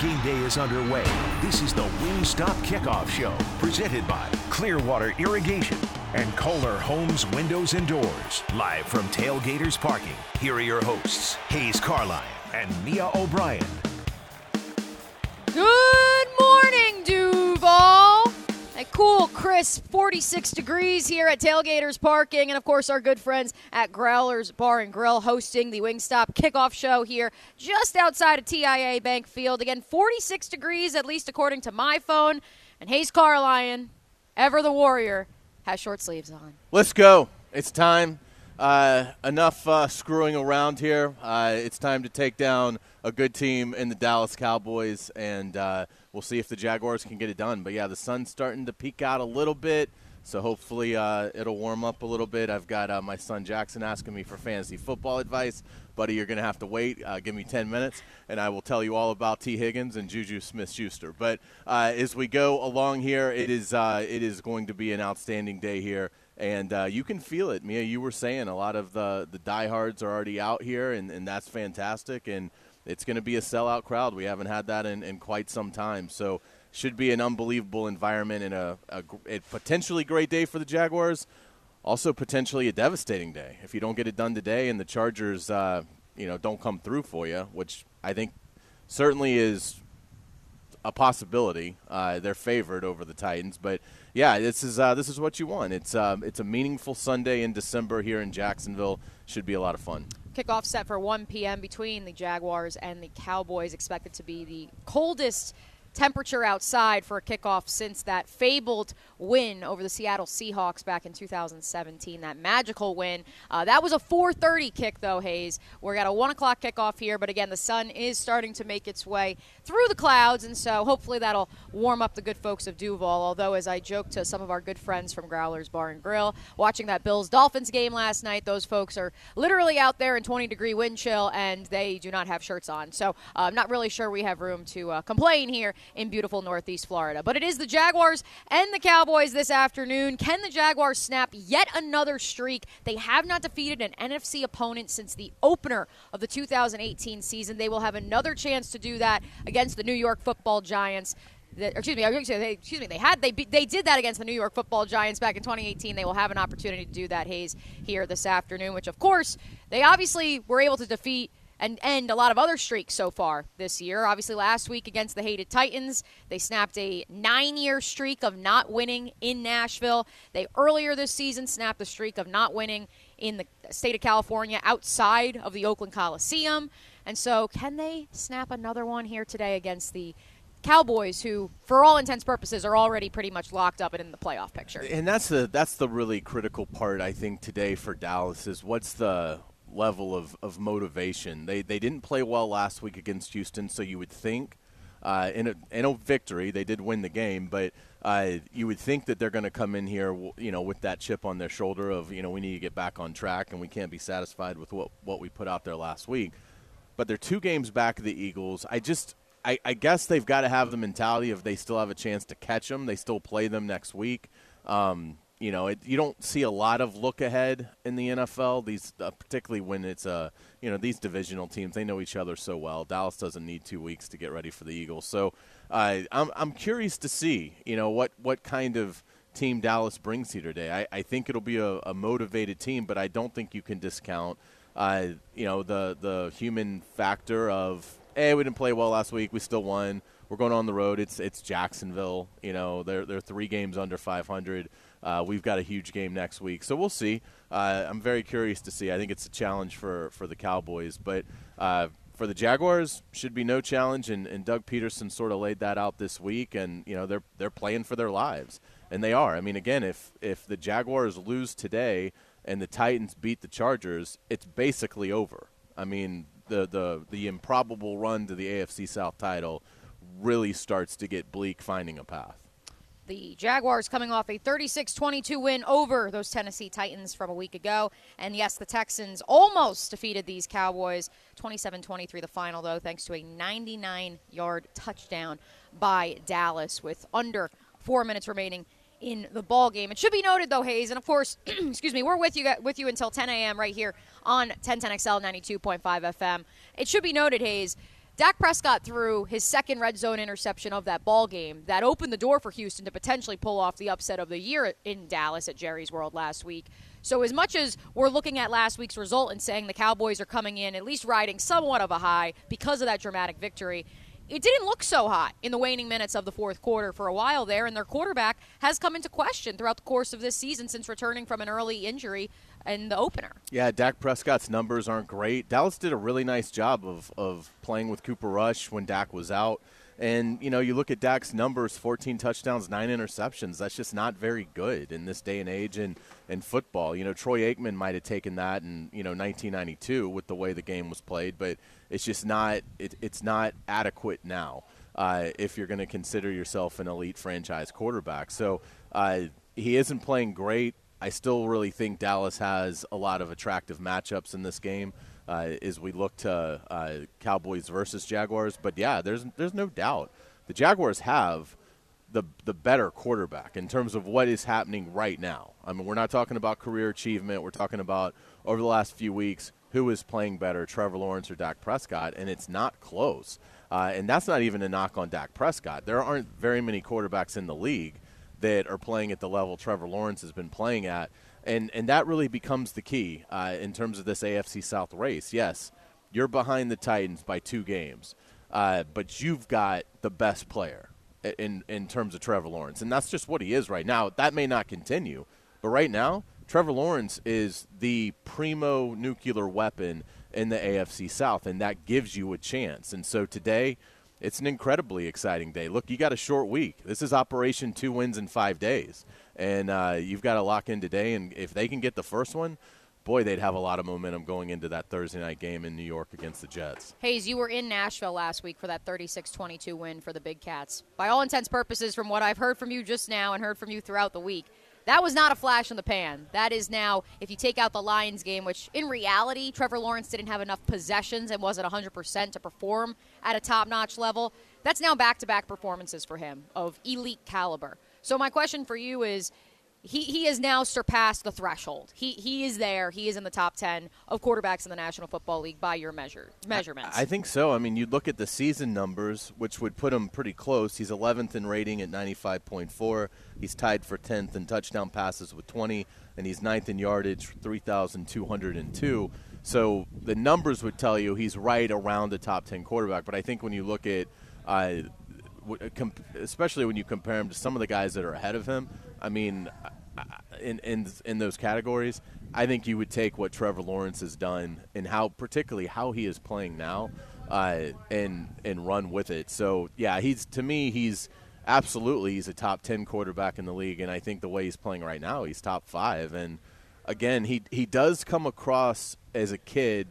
Game day is underway. This is the Wingstop Kickoff Show, presented by Clearwater Irrigation and Kohler Homes Windows and Doors. Live from Tailgaters Parking, here are your hosts, Hays Carlyon and Mia O'Brien. Good morning, Duval. Cool, crisp 46 degrees here at Tailgaters Parking, and of course, our good friends at Growlers Bar and Grill hosting the Wingstop kickoff show here just outside of TIAA Bank Field. Again, 46 degrees, at least according to my phone. And Hays Carlyon, ever the warrior, has short sleeves on. Let's go. It's time. Uh, enough uh, screwing around here. Uh, it's time to take down a good team in the Dallas Cowboys, and uh, we'll see if the Jaguars can get it done. But yeah, the sun's starting to peek out a little bit, so hopefully uh, it'll warm up a little bit. I've got uh, my son Jackson asking me for fantasy football advice. Buddy, you're going to have to wait. Uh, give me 10 minutes, and I will tell you all about Tee Higgins and Juju Smith-Schuster. But uh, as we go along here, it is uh, it is going to be an outstanding day here and uh, you can feel it. Mia, you were saying a lot of the the diehards are already out here, and, and that's fantastic. And it's going to be a sellout crowd. We haven't had that in, in quite some time. So should be an unbelievable environment and a, a, a, potentially great day for the Jaguars. Also potentially a devastating day if you don't get it done today and the Chargers, uh, you know, don't come through for you, which I think certainly is a possibility. Uh, they're favored over the Titans, but yeah, this is uh, this is what you want. It's um, it's a meaningful Sunday in December here in Jacksonville. Should be a lot of fun. Kickoff set for 1 p.m. between the Jaguars and the Cowboys, expected to be the coldest temperature outside for a kickoff since that fabled win over the Seattle Seahawks back in 2017. That magical win. Uh, that was a 4:30 kick, though. Hays. We're got a one o'clock kickoff here, but again, the sun is starting to make its way through the clouds, and so hopefully that'll warm up the good folks of Duval. Although, as I joked to some of our good friends from Growlers Bar and Grill, watching that Bills Dolphins game last night, those folks are literally out there in 20 degree wind chill, and they do not have shirts on. So uh, I'm not really sure we have room to uh, complain here in beautiful Northeast Florida. But it is the Jaguars and the Cowboys this afternoon. Can the Jaguars snap yet another streak? They have not defeated an NFC opponent since the opener of the 2018 season. They will have another chance to do that against the New York Football Giants. excuse me, excuse me. They had they they did that against the New York Football Giants back in 2018. They will have an opportunity to do that, Hays, here this afternoon. Which, of course, they obviously were able to defeat and end a lot of other streaks so far this year. Obviously, last week against the hated Titans, they snapped a nine year streak of not winning in Nashville. They earlier this season snapped a streak of not winning in the state of California outside of the Oakland Coliseum. And so, can they snap another one here today against the Cowboys, who, for all intents purposes, are already pretty much locked up and in the playoff picture. And that's the that's the really critical part, I think, today for Dallas is what's the level of, of motivation. They they didn't play well last week against Houston, so you would think uh, in a in a victory they did win the game, but uh, you would think that they're going to come in here, you know, with that chip on their shoulder of you know we need to get back on track and we can't be satisfied with what what we put out there last week. But they're two games back of the Eagles. I just I, I guess they've got to have the mentality of they still have a chance to catch them. They still play them next week. Um, you know, it, you don't see a lot of look ahead in the NFL. These, uh, particularly when it's a, uh, you know, these divisional teams, they know each other so well. Dallas doesn't need two weeks to get ready for the Eagles. So, uh, I'm I'm curious to see, you know, what what kind of team Dallas brings here today. I, I think it'll be a, a motivated team, but I don't think you can discount, uh, you know, the the human factor of, hey, we didn't play well last week, we still won. We're going on the road. It's it's Jacksonville. You know, they're they're three games under 500. Uh, we've got a huge game next week, so we'll see. Uh, I'm very curious to see. I think it's a challenge for, for the Cowboys, but uh, for the Jaguars, should be no challenge. And, and Doug Pederson sort of laid that out this week, and you know they're they're playing for their lives, and they are. I mean, again, if if the Jaguars lose today and the Titans beat the Chargers, it's basically over. I mean, the the the improbable run to the AFC South title really starts to get bleak finding a path. The Jaguars coming off a 36 22 win over those Tennessee Titans from a week ago. And yes, the Texans almost defeated these Cowboys 27 23, the final, though, thanks to a 99 yard touchdown by Dallas with under four minutes remaining in the ball game. It should be noted, though, Hays, and of course, excuse me, we're with you with you until 10 a.m. right here on 1010XL 92.5 FM. It should be noted, Hays, Dak Prescott threw his second red zone interception of that ball game that opened the door for Houston to potentially pull off the upset of the year in Dallas at Jerry's World last week. So, as much as we're looking at last week's result and saying the Cowboys are coming in at least riding somewhat of a high because of that dramatic victory, it didn't look so hot in the waning minutes of the fourth quarter for a while there, and their quarterback has come into question throughout the course of this season since returning from an early injury in the opener. Yeah, Dak Prescott's numbers aren't great. Dallas did a really nice job of, of playing with Cooper Rush when Dak was out. And, you know, you look at Dak's numbers 14 touchdowns, nine interceptions. That's just not very good in this day and age in, in football. You know, Troy Aikman might have taken that in, you know, 1992 with the way the game was played, but it's just not, it, it's not adequate now uh, if you're going to consider yourself an elite franchise quarterback. So uh, he isn't playing great. I still really think Dallas has a lot of attractive matchups in this game uh, as we look to uh, Cowboys versus Jaguars. But yeah, there's there's no doubt the Jaguars have the the better quarterback in terms of what is happening right now. I mean, we're not talking about career achievement. We're talking about over the last few weeks who is playing better, Trevor Lawrence or Dak Prescott, and it's not close. Uh, and that's not even a knock on Dak Prescott. There aren't very many quarterbacks in the league that are playing at the level Trevor Lawrence has been playing at and and that really becomes the key uh, in terms of this AFC South race. Yes, you're behind the Titans by two games, uh, but you've got the best player in in terms of Trevor Lawrence, and that's just what he is right now. That may not continue, but right now, Trevor Lawrence is the primo nuclear weapon in the AFC South, and that gives you a chance. And so today. It's an incredibly exciting day. Look, you got a short week. This is Operation Two Wins in Five Days and uh, you've got to lock in today. And if they can get the first one, boy, they'd have a lot of momentum going into that Thursday night game in New York against the Jets. Hays, you were in Nashville last week for that 36 22 win for the Big Cats. By all intents purposes, from what I've heard from you just now and heard from you throughout the week, that was not a flash in the pan. That is now, if you take out the Lions game, which in reality, Trevor Lawrence didn't have enough possessions and wasn't 100% to perform at a top notch level, that's now back to back performances for him of elite caliber. So my question for you is he, he has now surpassed the threshold. He he is there. He is in the top ten of quarterbacks in the National Football League by your measure measurements. I, I think so. I mean, you look at the season numbers, which would put him pretty close. He's 11th in rating at 95.4. He's tied for 10th in touchdown passes with 20, and he's ninth in yardage, 3,202. So the numbers would tell you he's right around the top 10 quarterback. But I think when you look at uh, especially when you compare him to some of the guys that are ahead of him. I mean, in in in those categories, I think you would take what Trevor Lawrence has done and how, particularly how he is playing now, uh, and and run with it. So yeah, he's to me he's absolutely he's a top ten quarterback in the league, and I think the way he's playing right now, he's top five. And again, he he does come across as a kid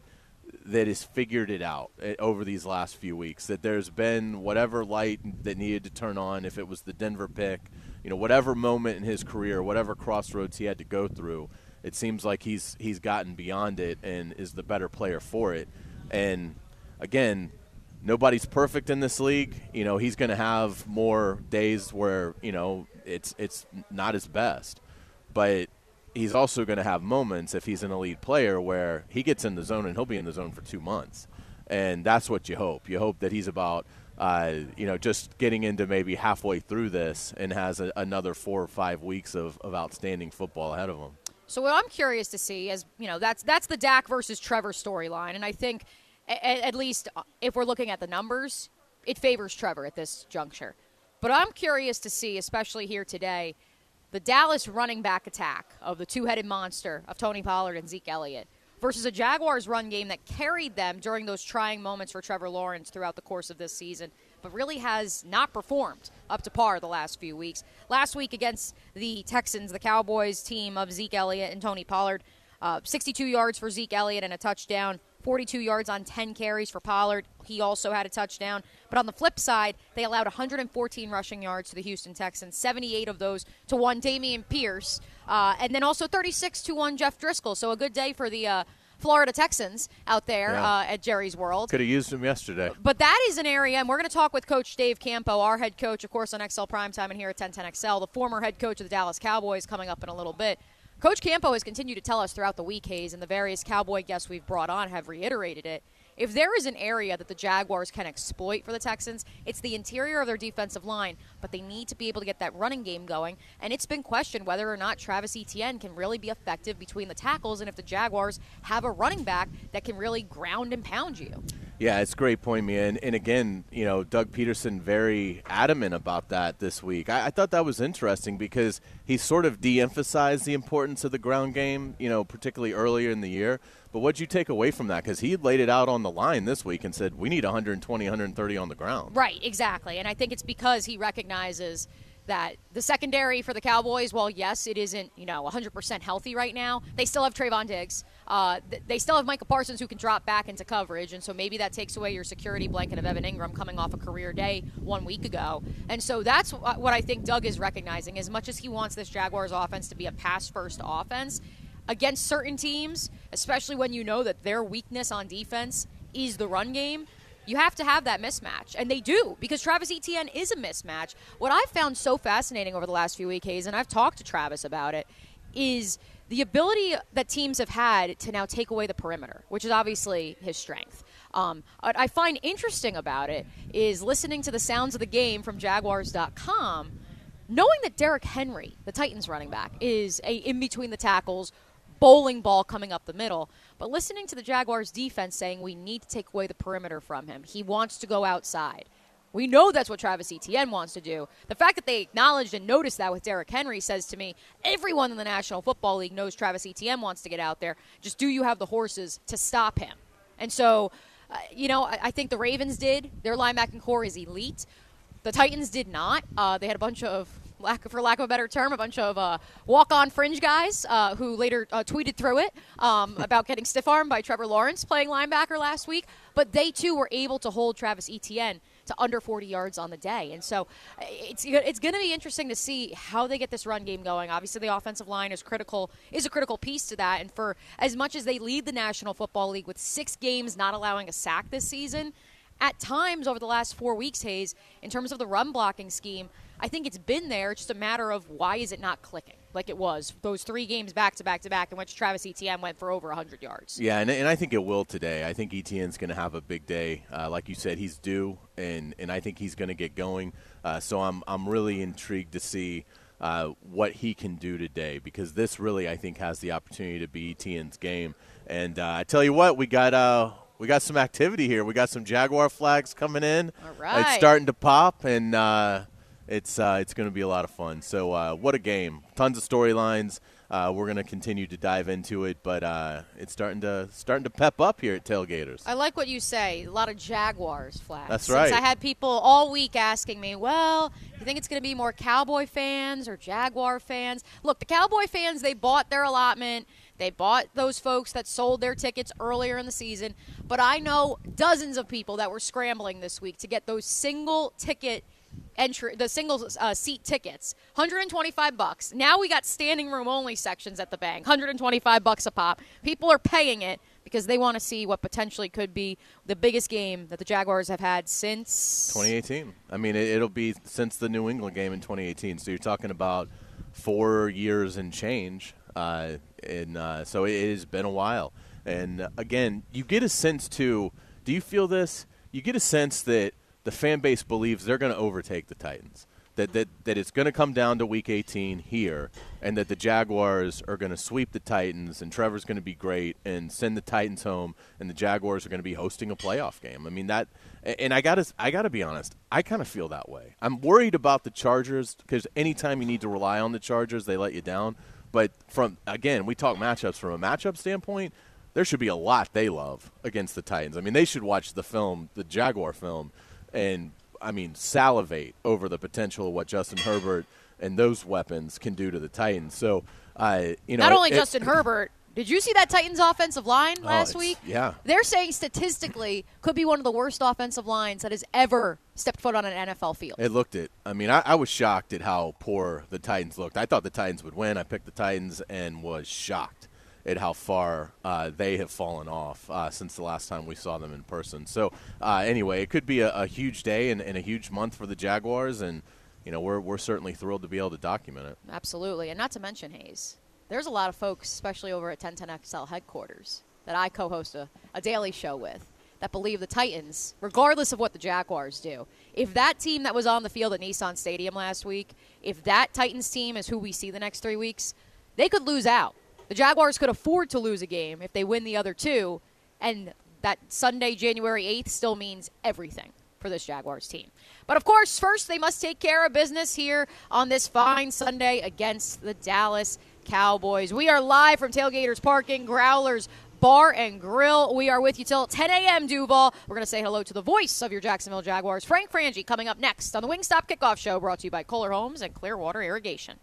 that has figured it out eh, over these last few weeks. That there's been whatever light that needed to turn on, if it was the Denver pick, you know, whatever moment in his career, whatever crossroads he had to go through, it seems like he's he's gotten beyond it and is the better player for it. And again, nobody's perfect in this league. You know, he's going to have more days where you know it's it's not his best, but he's also going to have moments if he's an elite player where he gets in the zone and he'll be in the zone for two months, and that's what you hope. You hope that he's about uh, you know just getting into maybe halfway through this and has a, another four or five weeks of, of outstanding football ahead of him. So what I'm curious to see is you know that's that's the Dak versus Trevor storyline, and I think at, least uh, if we're looking at the numbers, it favors Trevor at this juncture. But I'm curious to see, especially here today the Dallas running back attack of the two headed monster of Tony Pollard and Zeke Elliott versus a Jaguars run game that carried them during those trying moments for Trevor Lawrence throughout the course of this season, but really has not performed up to par the last few weeks. Last week against the Texans, the Cowboys team of Zeke Elliott and Tony Pollard, uh, 62 yards for Zeke Elliott and a touchdown. 42 yards on 10 carries for Pollard. He also had a touchdown. But on the flip side, they allowed 114 rushing yards to the Houston Texans, 78 of those to one Dameon Pierce, uh, and then also 36 to one Jeff Driskel. So a good day for the. Uh, Florida Texans out there yeah. uh, at Jerry's World. Could have used him yesterday. But that is an area, and we're going to talk with Coach Dave Campo, our head coach, of course, on XL Primetime and here at 1010XL, the former head coach of the Dallas Cowboys, coming up in a little bit. Coach Campo has continued to tell us throughout the week, Hayes, and the various Cowboy guests we've brought on have reiterated it, if there is an area that the Jaguars can exploit for the Texans, it's the interior of their defensive line, but they need to be able to get that running game going. And it's been questioned whether or not Travis Etienne can really be effective between the tackles and if the Jaguars have a running back that can really ground and pound you. Yeah, it's a great point, Mia. And, and again, you know, Doug Pederson very adamant about that this week. I, I thought that was interesting because he sort of de-emphasized the importance of the ground game, you know, particularly earlier in the year. But what'd you take away from that? Because he laid it out on the line this week and said, we need 120, 130 on the ground. Right, exactly. And I think it's because he recognizes – that the secondary for the Cowboys, well, yes, it isn't you know 100% healthy right now, they still have Trevon Diggs. Uh, th- they still have Micah Parsons who can drop back into coverage, and so maybe that takes away your security blanket of Evan Engram coming off a career day one week ago. And so that's what I think Doug is recognizing. As much as he wants this Jaguars offense to be a pass-first offense against certain teams, especially when you know that their weakness on defense is the run game you have to have that mismatch. And they do, because Travis Etienne is a mismatch. What I've found so fascinating over the last few weeks, and I've talked to Travis about it, is the ability that teams have had to now take away the perimeter, which is obviously his strength. Um, what I find interesting about it is listening to the sounds of the game from Jaguars.com, knowing that Derrick Henry, the Titans running back, is a in between the tackles, bowling ball coming up the middle. But listening to the Jaguars defense saying we need to take away the perimeter from him, he wants to go outside. We know that's what Travis Etienne wants to do. The fact that they acknowledged and noticed that with Derrick Henry says to me everyone in the National Football League knows Travis Etienne wants to get out there. Just do you have the horses to stop him? And so, uh, you know, I, I, think the Ravens did. Their linebacking corps is elite. The Titans did not. Uh, they had a bunch of lack for lack of a better term, a bunch of uh, walk-on fringe guys uh, who later uh, tweeted through it um, about getting stiff armed by Trevor Lawrence playing linebacker last week. But they too were able to hold Travis Etienne to under 40 yards on the day, and so it's it's going to be interesting to see how they get this run game going. Obviously, the offensive line is critical is a critical piece to that, and for as much as they lead the National Football League with six games not allowing a sack this season. At times over the last four weeks, Hays, in terms of the run blocking scheme, I think it's been there. It's just a matter of why is it not clicking like it was those three games back to back to back in which Travis Etienne went for over 100 yards. Yeah, and, and I think it will today. I think Etienne's going to have a big day. Uh, like you said, he's due, and, and I think he's going to get going. Uh, so I'm, I'm really intrigued to see uh, what he can do today because this really, I think, has the opportunity to be Etienne's game. And uh, I tell you what, we got uh, we got some activity here. We got some Jaguar flags coming in. All right. It's starting to pop, and uh, it's uh, it's going to be a lot of fun. So uh, what a game! Tons of storylines. Uh, we're going to continue to dive into it, but uh, it's starting to starting to pep up here at Tailgaters. I like what you say. A lot of Jaguars flags. That's right. Since I had people all week asking me, "Well, you think it's going to be more Cowboy fans or Jaguar fans?" Look, the Cowboy fans they bought their allotment. They bought those folks that sold their tickets earlier in the season, but I know dozens of people that were scrambling this week to get those single ticket entry the single uh, seat tickets. 125 bucks. Now we got standing room only sections at the bank. 125 bucks a pop. People are paying it because they want to see what potentially could be the biggest game that the jaguars have had since 2018 i mean it, will be since the new england game in 2018 so you're talking about four years and change uh, and uh, so it has been a while. And uh, again you get a sense too do you feel this? You get a sense that the fan base believes they're going to overtake the Titans. That, that, that it's going to come down to week 18 here, and that the Jaguars are going to sweep the Titans, and Trevor's going to be great and send the Titans home, and the Jaguars are going to be hosting a playoff game. I mean that, and I got to I got to be honest, I kind of feel that way. I'm worried about the Chargers because anytime you need to rely on the Chargers, they let you down. But from again, we talk matchups from a matchup standpoint. There should be a lot they love against the Titans. I mean, they should watch the film, the Jaguar film, and I mean salivate over the potential of what Justin Herbert and those weapons can do to the Titans. So, uh, you know, not only it, Justin it, Herbert. Did you see that Titans offensive line oh, last oh, week? Yeah. They're saying statistically could be one of the worst offensive lines that has ever stepped foot on an NFL field. It looked it. I mean, I, I was shocked at how poor the Titans looked. I thought the Titans would win. I picked the Titans and was shocked at how far uh, they have fallen off uh, since the last time we saw them in person. So uh, anyway, it could be a, a huge day and, and, a huge month for the Jaguars, and you know we're we're certainly thrilled to be able to document it. Absolutely, and not to mention Hays. There's a lot of folks, especially over at 1010XL headquarters, that I co-host a, a daily show with that believe the Titans, regardless of what the Jaguars do, if that team that was on the field at Nissan Stadium last week, if that Titans team is who we see the next three weeks, they could lose out. The Jaguars could afford to lose a game if they win the other two, and that Sunday, January 8th, still means everything for this Jaguars team. But of course, first they must take care of business here on this fine Sunday against the Dallas Cowboys. We are live from Tailgaters Parking, Growlers Bar and Grill. We are with you till 10 a.m. Duval. We're going to say hello to the voice of your Jacksonville Jaguars, Frank Frangie, coming up next on the Wingstop Kickoff Show, brought to you by Kohler Homes and Clearwater Irrigation.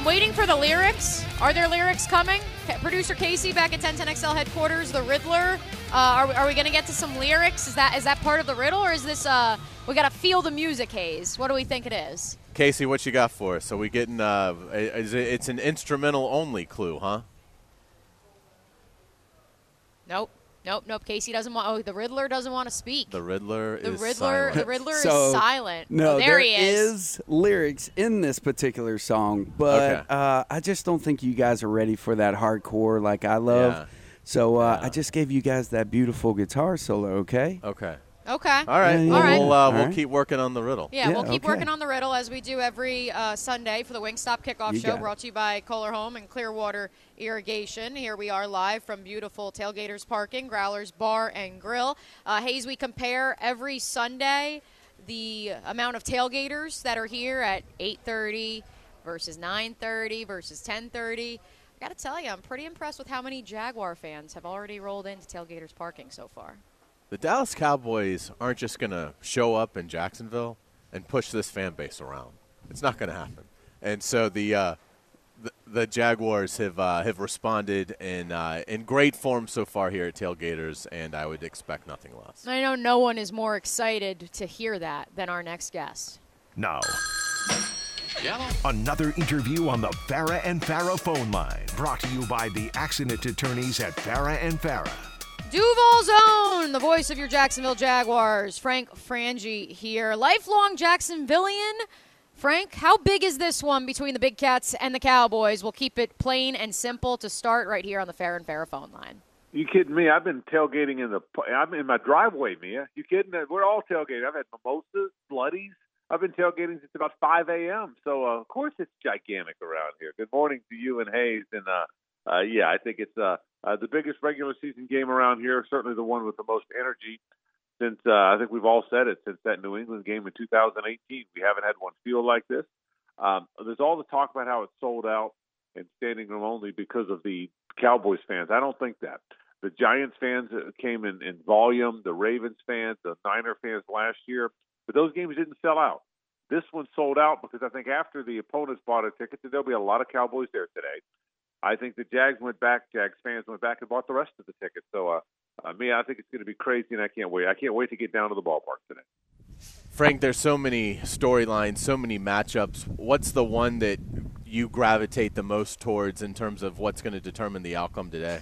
I'm waiting for the lyrics. Are there lyrics coming? Producer Casey back at 1010XL headquarters, the Riddler. Uh, are, are we going to get to some lyrics? Is that is that part of the riddle, or is this uh, we got to feel the music Hays? What do we think it is? Casey, what you got for us? So we getting? Uh, is it, it's an instrumental only clue, huh? Nope. Nope, nope. Casey doesn't want. Oh, the Riddler doesn't want to speak. The Riddler the is Riddler, silent. The Riddler So, is silent. No, oh, there, there he is. is lyrics in this particular song, but Okay. uh, I just don't think you guys are ready for that hardcore like I love. Yeah. So uh, Yeah. I just gave you guys that beautiful guitar solo. Okay. Okay. Okay. All right. Yeah, yeah, well, yeah. we'll, uh, All we'll right. keep working on the riddle. Yeah, Yeah, we'll keep okay. working on the riddle as we do every uh, Sunday for the Wingstop Kickoff You Show, got it. brought to you by Kohler Home and Clearwater Irrigation. Here we are live from beautiful Tailgaters Parking, Growlers Bar and Grill. Uh, Hays, we compare every Sunday the amount of tailgaters that are here at 8:30 versus 9:30 versus 10:30. I got to tell you, I'm pretty impressed with how many Jaguar fans have already rolled into Tailgaters Parking so far. The Dallas Cowboys aren't just going to show up in Jacksonville and push this fan base around. It's not going to happen. And so the uh, the, the Jaguars have uh, have responded in uh, in great form so far here at Tailgaters, and I would expect nothing less. I know no one is more excited to hear that than our next guest. Now, another interview on the Farah and Farah phone line, brought to you by the accident attorneys at Farah and Farah. Duval's own, the voice of your Jacksonville Jaguars, Frank Frangie here. Lifelong Jacksonvillian. Frank, how big is this one between the Big Cats and the Cowboys? We'll keep it plain and simple to start right here on the Farah and Farah phone line. You kidding me? I've been tailgating in the. I'm in my driveway, Mia. You kidding? We're all tailgating. I've had mimosas, bloodies. I've been tailgating since about 5 a.m. So uh, of course it's gigantic around here. Good morning to you and Hays. And uh, uh, yeah, I think it's uh, uh, the biggest regular season game around here. Certainly the one with the most energy. Since uh, I think we've all said it since that New England game in 2018, we haven't had one feel like this. Um, there's all the talk about how it's sold out and standing room only because of the Cowboys fans. I don't think that. The Giants fans uh, came in, in volume, the Ravens fans, the Niner fans last year, but those games didn't sell out. This one sold out because I think after the opponents bought a ticket, there'll be a lot of Cowboys there today. I think the Jags went back, Jags fans went back and bought the rest of the tickets. So, uh, uh, me, I think it's going to be crazy, and I can't wait. I can't wait to get down to the ballpark today. Frank, there's so many storylines, so many matchups. What's the one that you gravitate the most towards in terms of what's going to determine the outcome today?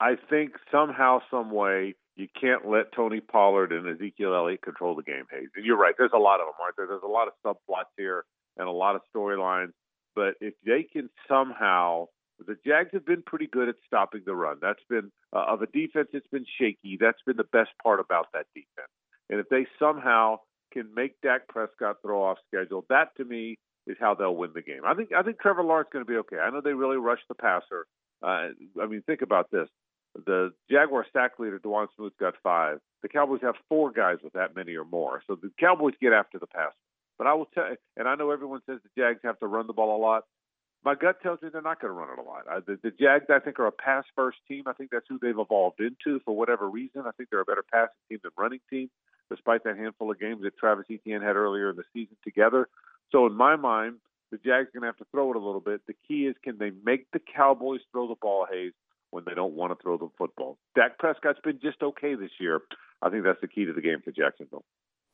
I think somehow, some way, you can't let Tony Pollard and Ezekiel Elliott control the game, Hays. And you're right. There's a lot of them, aren't there? There's a lot of subplots here and a lot of storylines. But if they can somehow, the Jags have been pretty good at stopping the run. That's been uh, of a defense that's been shaky. That's been the best part about that defense. And if they somehow can make Dak Prescott throw off schedule, that to me is how they'll win the game. I think I think Trevor Lawrence is going to be okay. I know they really rushed the passer. Uh, I mean, think about this: the Jaguar sack leader Dawuane Smoot got five. The Cowboys have four guys with that many or more. So the Cowboys get after the pass. But I will tell, you, and I know everyone says the Jags have to run the ball a lot. My gut tells me they're not going to run it a lot. I, the, the Jags, I think, are a pass first team. I think that's who they've evolved into for whatever reason. I think they're a better passing team than running team, despite that handful of games that Travis Etienne had earlier in the season together. So in my mind, the Jags are going to have to throw it a little bit. The key is can they make the Cowboys throw the ball, Hays, when they don't want to throw the football. Dak Prescott's been just okay this year. I think that's the key to the game for Jacksonville.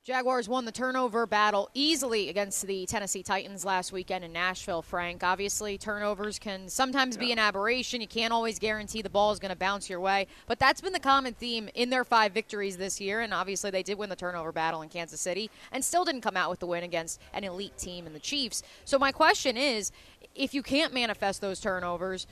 Jaguars won the turnover battle easily against the Tennessee Titans last weekend in Nashville, Frank. Obviously, turnovers can sometimes be an aberration. You can't always guarantee the ball is going to bounce your way. But that's been the common theme in their five victories this year. And obviously, they did win the turnover battle in Kansas City and still didn't come out with the win against an elite team in the Chiefs. So, my question is if you can't manifest those turnovers,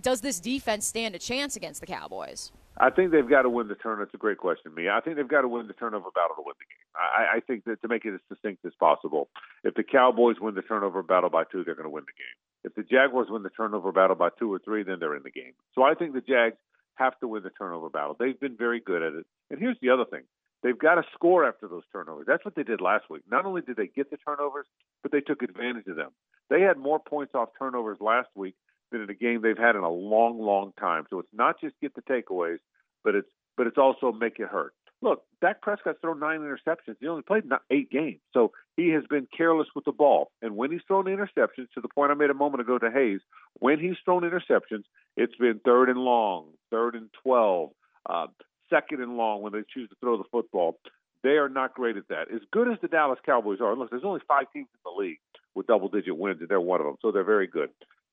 does this defense stand a chance against the Cowboys? I think they've got to win the turn. It's a great question, me. I think they've got to win the turnover battle to win the game. I, I think that to make it as distinct as possible, if the Cowboys win the turnover battle by two, they're going to win the game. If the Jaguars win the turnover battle by two or three, then they're in the game. So I think the Jags have to win the turnover battle. They've been very good at it. And here's the other thing. They've got to score after those turnovers. That's what they did last week. Not only did they get the turnovers, but they took advantage of them. They had more points off turnovers last week than in a game they've had in a long, long time. So it's not just get the takeaways, but it's but it's also make it hurt. Look, Dak Prescott's thrown nine interceptions. He only played eight games, so he has been careless with the ball. And when he's thrown interceptions, to the point I made a moment ago to Hays, when he's thrown interceptions, it's been third and long, third and twelve, uh, second and long when they choose to throw the football. They are not great at that. As good as the Dallas Cowboys are, look, there's only five teams in the league with double-digit wins, and they're one of them, so they're very good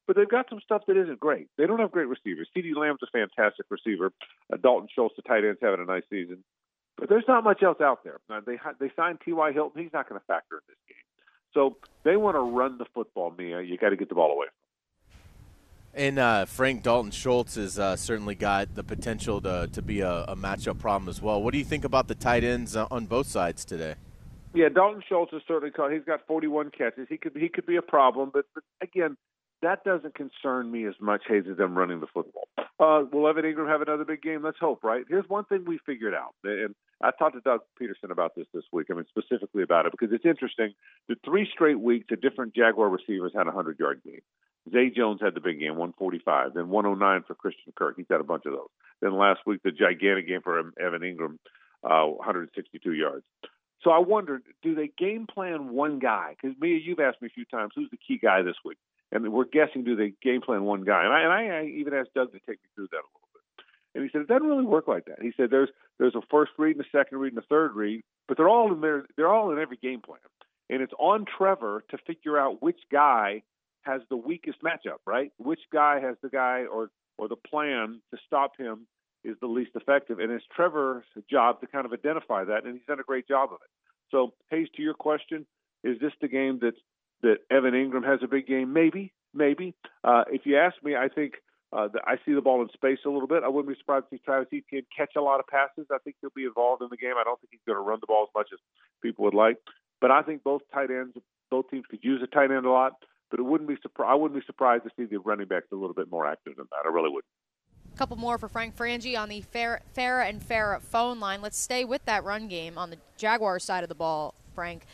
but they've got some stuff that isn't great. They don't have great receivers. CeeDee Lamb's a fantastic receiver. Uh, Dalton Schultz, the tight end's having a nice season. But there's not much else out there. Now, they they signed T.Y. Hilton. He's not going to factor in this game. So they want to run the football, Mia. You got to get the ball away. And uh, Frank Dalton Schultz has uh, certainly got the potential to, to be a, a, matchup problem as well. What do you think about the tight ends uh, on both sides today? Yeah, Dalton Schultz is certainly caught. He's got 41 catches. He could he could be a problem, but, but again, that doesn't concern me as much, as them running the football. Uh, will Evan Engram have another big game? Let's hope, right? Here's one thing we figured out, and I talked to Doug Pederson about this this week. I mean, specifically about it because it's interesting. The three straight weeks, the different Jaguar receivers had a hundred yard game. Zay Jones had the big game, 145. Then 109 for Christian Kirk. He's had a bunch of those. Then last week, the gigantic game for Evan Engram, uh, 162 yards. So I wondered, do they game plan one guy? Because Mia, you've asked me a few times, who's the key guy this week? And we're guessing do they game plan one guy? And I, and I, even asked Doug to take me through that a little bit, and he said it doesn't really work like that. He said there's there's a first read and a second read and a third read, but they're all in there. They're all in every game plan, and it's on Trevor to figure out which guy has the weakest matchup, right? Which guy has the guy or or the plan to stop him is the least effective, and it's Trevor's job to kind of identify that, and he's done a great job of it. So, Hays, to your question, is this the game that's that Evan Engram has a big game? Maybe, maybe. Uh, if you ask me, I think uh, I see the ball in space a little bit. I wouldn't be surprised if Travis Etienne catch a lot of passes. I think he'll be involved in the game. I don't think he's going to run the ball as much as people would like. But I think both tight ends, both teams could use a tight end a lot. But it wouldn't be surprised. I wouldn't be surprised to see the running backs a little bit more active than that. I really would. A couple more for Frank Frangie on the Farah and Farah phone line. Let's stay with that run game on the Jaguar side of the ball, Frank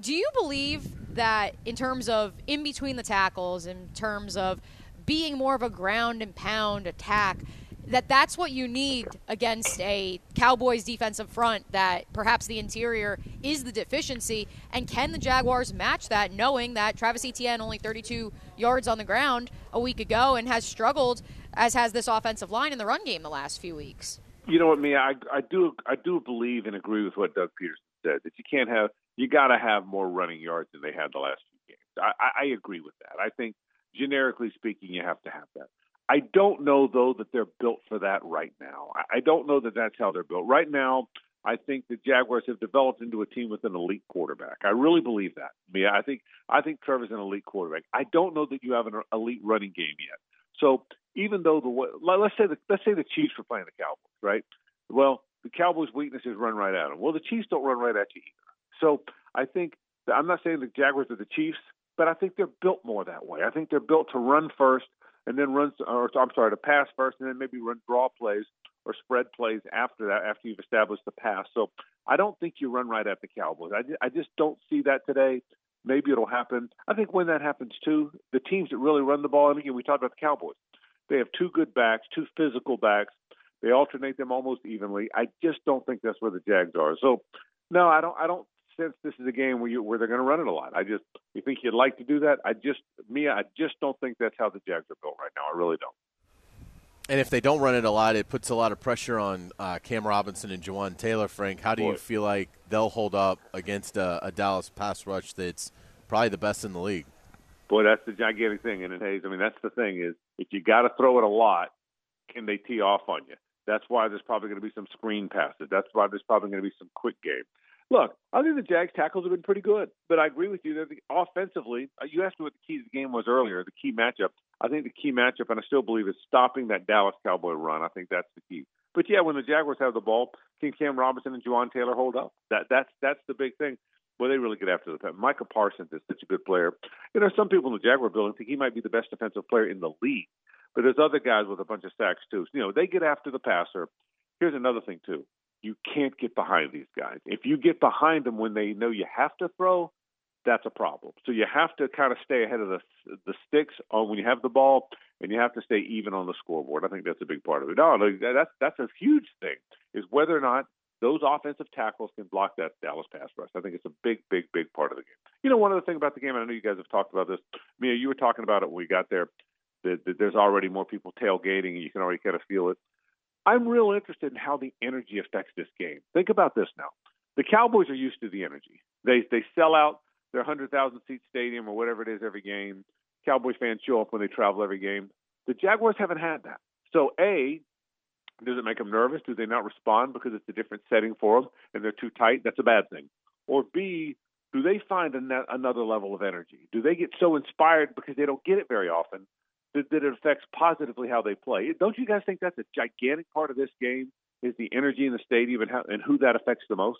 do you believe that in terms of in between the tackles, in terms of being more of a ground and pound attack, that that's what you need against a Cowboys defensive front that perhaps the interior is the deficiency and can the Jaguars match that knowing that Travis Etienne only 32 yards on the ground a week ago and has struggled as has this offensive line in the run game the last few weeks. You know what, Mia, I, I do I do believe and agree with what Doug Pederson said that you can't have you got to have more running yards than they had the last few games. I, I agree with that. I think generically speaking, you have to have that. I don't know though that they're built for that right now. I, don't know that that's how they're built right now. I think the Jaguars have developed into a team with an elite quarterback. I really believe that. I I think I think Trevor's an elite quarterback. I don't know that you have an elite running game yet. So even though the let's say the let's say the Chiefs were playing the Cowboys, right? Well, the Cowboys' weakness is run right at them. Well, the Chiefs don't run right at you either. So I think I'm not saying the Jaguars are the Chiefs, but I think they're built more that way. I think they're built to run first and then run, or I'm sorry, to pass first and then maybe run draw plays or spread plays after that, after you've established the pass. So I don't think you run right at the Cowboys. I, I just don't see that today. Maybe it'll happen. I think when that happens too, the teams that really run the ball, and again, we talked about the Cowboys. They have two good backs, two physical backs. They alternate them almost evenly. I just don't think that's where the Jags are. So, no, I don't. I don't sense this is a game where you where they're going to run it a lot. I just you think you'd like to do that. I just Mia, I just don't think that's how the Jags are built right now. I really don't. And if they don't run it a lot, it puts a lot of pressure on uh, Cam Robinson and Jawaan Taylor. Frank, how do Boy. you feel like they'll hold up against a, a Dallas pass rush that's probably the best in the league? Boy, that's the gigantic thing. And it Hays, I mean, that's the thing is if you got to throw it a lot, can they tee off on you? That's why there's probably going to be some screen passes. That's why there's probably going to be some quick game. Look, I think the Jags tackles have been pretty good, but I agree with you that the, offensively, uh, you asked me what the key to the game was earlier. The key matchup, I think the key matchup, and I still believe is stopping that Dallas Cowboy run. I think that's the key. But yeah, when the Jaguars have the ball, can Cam Robinson and Jawaan Taylor hold up? That that's that's the big thing. Well, they really get after the pass. Micah Parsons is such a good player. You know, some people in the Jaguar building think he might be the best defensive player in the league, but there's other guys with a bunch of sacks too. You know, they get after the passer. Here's another thing too. You can't get behind these guys. If you get behind them when they know you have to throw, that's a problem. So you have to kind of stay ahead of the the sticks on when you have the ball, and you have to stay even on the scoreboard. I think that's a big part of it. No, that's that's a huge thing. Is whether or not those offensive tackles can block that Dallas pass rush. I think it's a big, big, big part of the game. You know, one other thing about the game, I know you guys have talked about this. Mia, you were talking about it when we got there. That, that there's already more people tailgating, and you can already kind of feel it. I'm real interested in how the energy affects this game. Think about this now. The Cowboys are used to the energy. They they sell out their 100,000 seat stadium or whatever it is every game. Cowboys fans show up when they travel every game. The Jaguars haven't had that. So A, does it make them nervous? Do they not respond because it's a different setting for them and they're too tight? That's a bad thing. Or B, do they find an- another level of energy? Do they get so inspired because they don't get it very often that, that it affects positively how they play? Don't you guys think that's a gigantic part of this game? Is the energy in the stadium and, how, and who that affects the most?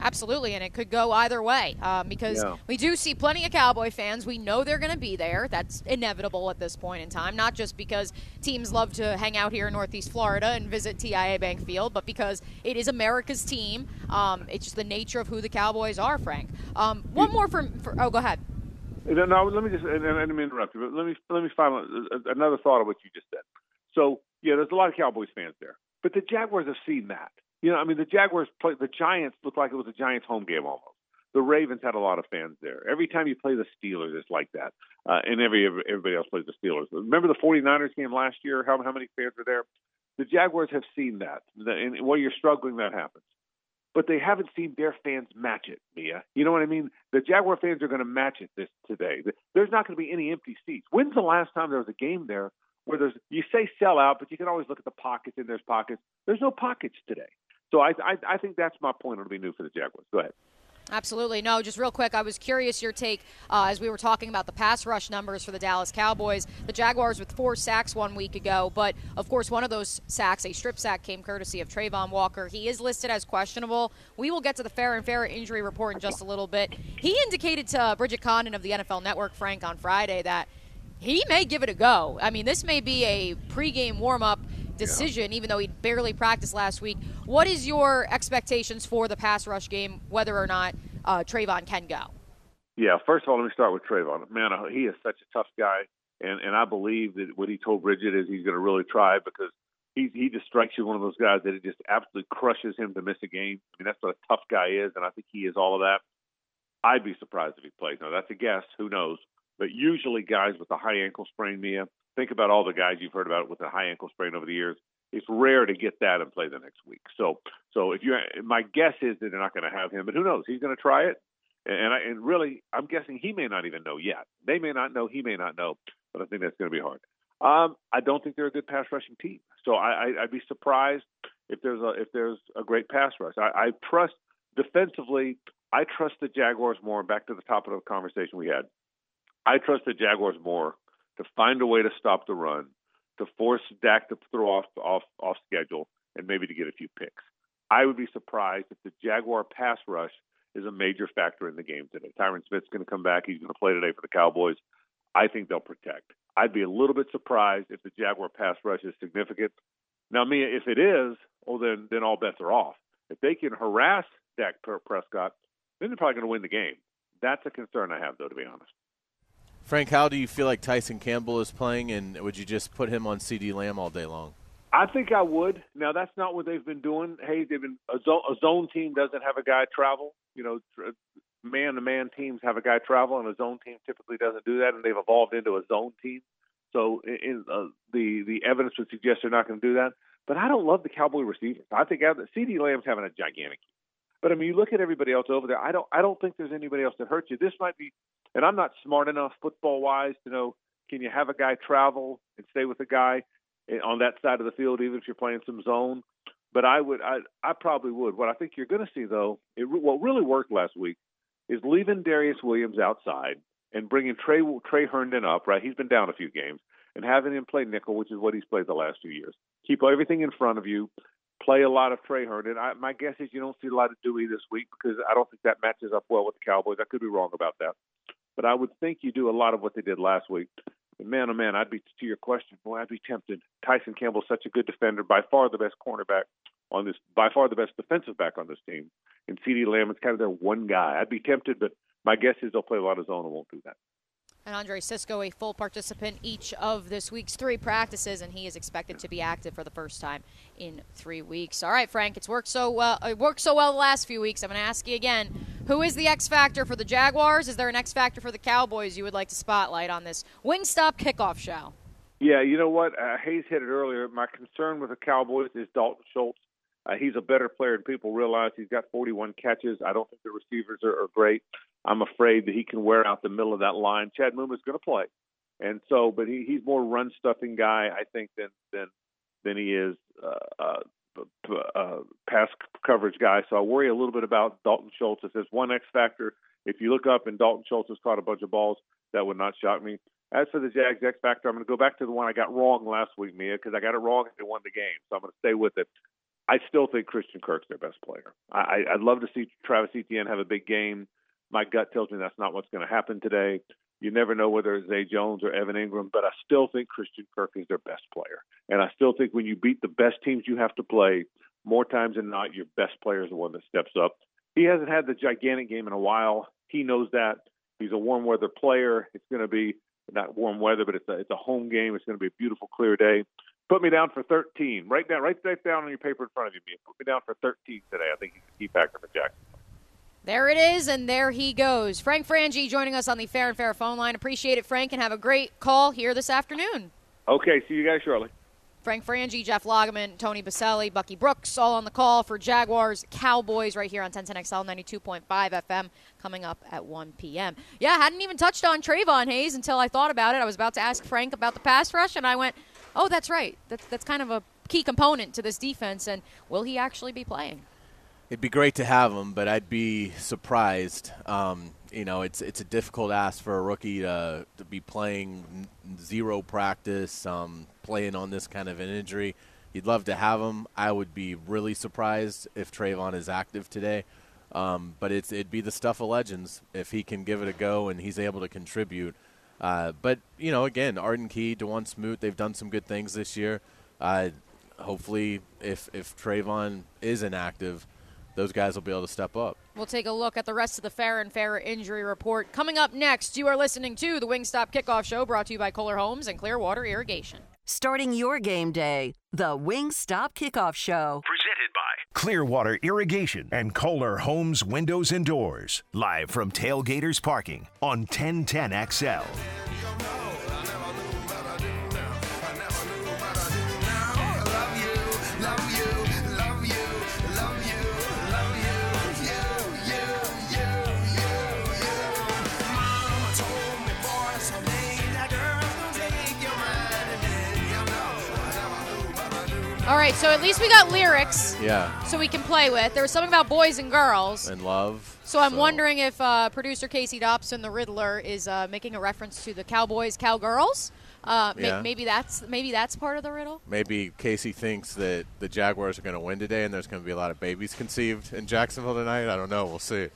Absolutely, and it could go either way um, because Yeah. we do see plenty of Cowboy fans. We know they're going to be there. That's inevitable at this point in time, not just because teams love to hang out here in Northeast Florida and visit TIAA Bank Field, but because it is America's team. Um, it's just the nature of who the Cowboys are, Frank. Um, one more for, for. Oh, go ahead. No, let me just. And, and, and let me interrupt you, but let me let me find a- another thought of what you just said. So yeah, there's a lot of Cowboys fans there, but the Jaguars have seen that. You know, I mean, the Jaguars play. The Giants looked like it was a Giants home game almost. The Ravens had a lot of fans there. Every time you play the Steelers, it's like that, uh, and every everybody else plays the Steelers. Remember the 49ers game last year? How how many fans were there? The Jaguars have seen that, and while you're struggling, that happens but they haven't seen their fans match it, Mia. You know what I mean? The Jaguar fans are going to match it this today. There's not going to be any empty seats. When's the last time there was a game there where there's you say sell out, but you can always look at the pockets and there's pockets. There's no pockets today. So I I, I think that's my point. It'll be new for the Jaguars. Go ahead. Absolutely. No, just real quick, I was curious your take uh, as we were talking about the pass rush numbers for the Dallas Cowboys. The Jaguars with four sacks one week ago, but of course, one of those sacks, a strip sack, came courtesy of Travon Walker. He is listed as questionable. We will get to the Farah and Farah injury report in just a little bit. He indicated to Bridget Condon of the NFL Network, Frank, on Friday that he may give it a go. I mean, this may be a pregame warm up decision, even though he barely practiced last week. What is your expectations for the pass rush game, whether or not uh, Travon can go? Yeah, first of all, let me start with Travon. Man, uh, he is such a tough guy, and and I believe that what he told Bridget is he's going to really try because he he just strikes you one of those guys that it just absolutely crushes him to miss a game. I mean, that's what a tough guy is, and I think he is all of that. I'd be surprised if he plays. Now that's a guess. Who knows? But usually, guys with a high ankle sprain, Mia, think about all the guys you've heard about with a high ankle sprain over the years. It's rare to get that and play the next week. So, so if you, my guess is that they're not going to have him, but who knows? He's going to try it, and I, and really, I'm guessing he may not even know yet. They may not know. He may not know. But I think that's going to be hard. Um, I don't think they're a good pass rushing team. So I, I, I'd be surprised if there's a if there's a great pass rush. I, I trust defensively. I trust the Jaguars more. Back to the top of the conversation we had. I trust the Jaguars more to find a way to stop the run, to force Dak to throw off off off schedule, and maybe to get a few picks. I would be surprised if the Jaguar pass rush is a major factor in the game today. Tyron Smith's going to come back. He's going to play today for the Cowboys. I think they'll protect. I'd be a little bit surprised if the Jaguar pass rush is significant. Now, Mia, if it is, well, then then all bets are off. If they can harass Dak Prescott, then they're probably going to win the game. That's a concern I have, though, to be honest. Frank, how do you feel like Tyson Campbell is playing, and would you just put him on CeeDee Lamb all day long? I think I would. Now that's not what they've been doing. Hey, they've been a zone, a zone team doesn't have a guy travel. You know, man to man teams have a guy travel, and a zone team typically doesn't do that. And they've evolved into a zone team. So in, uh, the the evidence would suggest they're not going to do that. But I don't love the Cowboy receivers. I think CeeDee Lamb's having a gigantic. But I mean, you look at everybody else over there. I don't I don't think there's anybody else that hurts you. This might be, and I'm not smart enough football wise to know can you have a guy travel and stay with a guy on that side of the field, even if you're playing some zone. But I would, I, I probably would. What I think you're going to see though, it, what really worked last week is leaving Darious Williams outside and bringing Tre Tre Herndon up. Right, he's been down a few games, and having him play nickel, which is what he's played the last two years. Keep everything in front of you. Play a lot of Tre Herndon. I, my guess is you don't see a lot of Dewey this week because I don't think that matches up well with the Cowboys. I could be wrong about that, but I would think you do a lot of what they did last week. Man, oh man, I'd be to your question, boy, I'd be tempted. Tyson Campbell's such a good defender, by far the best cornerback on this, by far the best defensive back on this team. And CeeDee Lamb is kind of their one guy. I'd be tempted, but my guess is they'll play a lot of zone and won't do that. And Andre Cisco, a full participant each of this week's three practices, and he is expected to be active for the first time in three weeks. All right, Frank, it's worked so well. It worked so well the last few weeks. I'm going to ask you again: Who is the X factor for the Jaguars? Is there an X factor for the Cowboys you would like to spotlight on this Wingstop kickoff show? Yeah, you know what? Uh, Hays hit it earlier. My concern with the Cowboys is Dalton Schultz. Uh, he's a better player than people realize. He's got 41 catches. I don't think the receivers are, are great. I'm afraid that he can wear out the middle of that line. Chad Muma is going to play, and so, but he, he's more run stuffing guy, I think, than than than he is uh, uh, uh, pass coverage guy. So I worry a little bit about Dalton Schultz. There's one X factor, if you look up and Dalton Schultz has caught a bunch of balls, that would not shock me. As for the Jags X factor, I'm going to go back to the one I got wrong last week, Mia, because I got it wrong and they won the game. So I'm going to stay with it. I still think Christian Kirk's their best player. I, I'd love to see Travis Etienne have a big game. My gut tells me that's not what's going to happen today. You never know whether it's Zay Jones or Evan Engram, but I still think Christian Kirk is their best player. And I still think when you beat the best teams you have to play, more times than not, your best player is the one that steps up. He hasn't had the gigantic game in a while. He knows that. He's a warm weather player. It's going to be not warm weather, but it's a, it's a home game. It's going to be a beautiful, clear day. Put me down for 13. Write down, write that down on your paper in front of you. Put me down for 13 today. I think he's a key factor for Jackson. There it is, and there he goes. Frank Frangie joining us on the Farah and Farah phone line. Appreciate it, Frank, and have a great call here this afternoon. Okay, see you guys shortly. Frank Frangie, Jeff Lageman, Tony Boselli, Bucky Brooks, all on the call for Jaguars Cowboys right here on 1010XL 92.5 FM coming up at 1 p.m. Yeah, I hadn't even touched on Travon Hays until I thought about it. I was about to ask Frank about the pass rush, and I went, oh, that's right. That's, that's kind of a key component to this defense, and will he actually be playing? It'd be great to have him, but I'd be surprised. Um, you know, it's it's a difficult ask for a rookie to to be playing zero practice, um, playing on this kind of an injury. You'd love to have him. I would be really surprised if Travon is active today. Um, but it's it'd be the stuff of legends if he can give it a go and he's able to contribute. Uh, but you know, again, Arden Key, Dawuane Smoot, they've done some good things this year. Uh, hopefully, if if Travon is inactive those guys will be able to step up. We'll take a look at the rest of the Farah and Farah injury report. Coming up next, you are listening to the Wingstop Kickoff Show brought to you by Kohler Homes and Clearwater Irrigation. Starting your game day, the Wingstop Kickoff Show. Presented by Clearwater Irrigation and Kohler Homes Windows and Doors. Live from Tailgaters Parking on 1010XL. All right, so at least we got lyrics. Yeah. So we can play with. There was something about boys and girls. And love. So I'm so. wondering if uh, producer Casey Dobson, the Riddler, is uh, making a reference to the Cowboys, Cowgirls. Uh, yeah. maybe that's maybe that's part of the riddle. Maybe Casey thinks that the Jaguars are going to win today, and there's going to be a lot of babies conceived in Jacksonville tonight. I don't know. We'll see.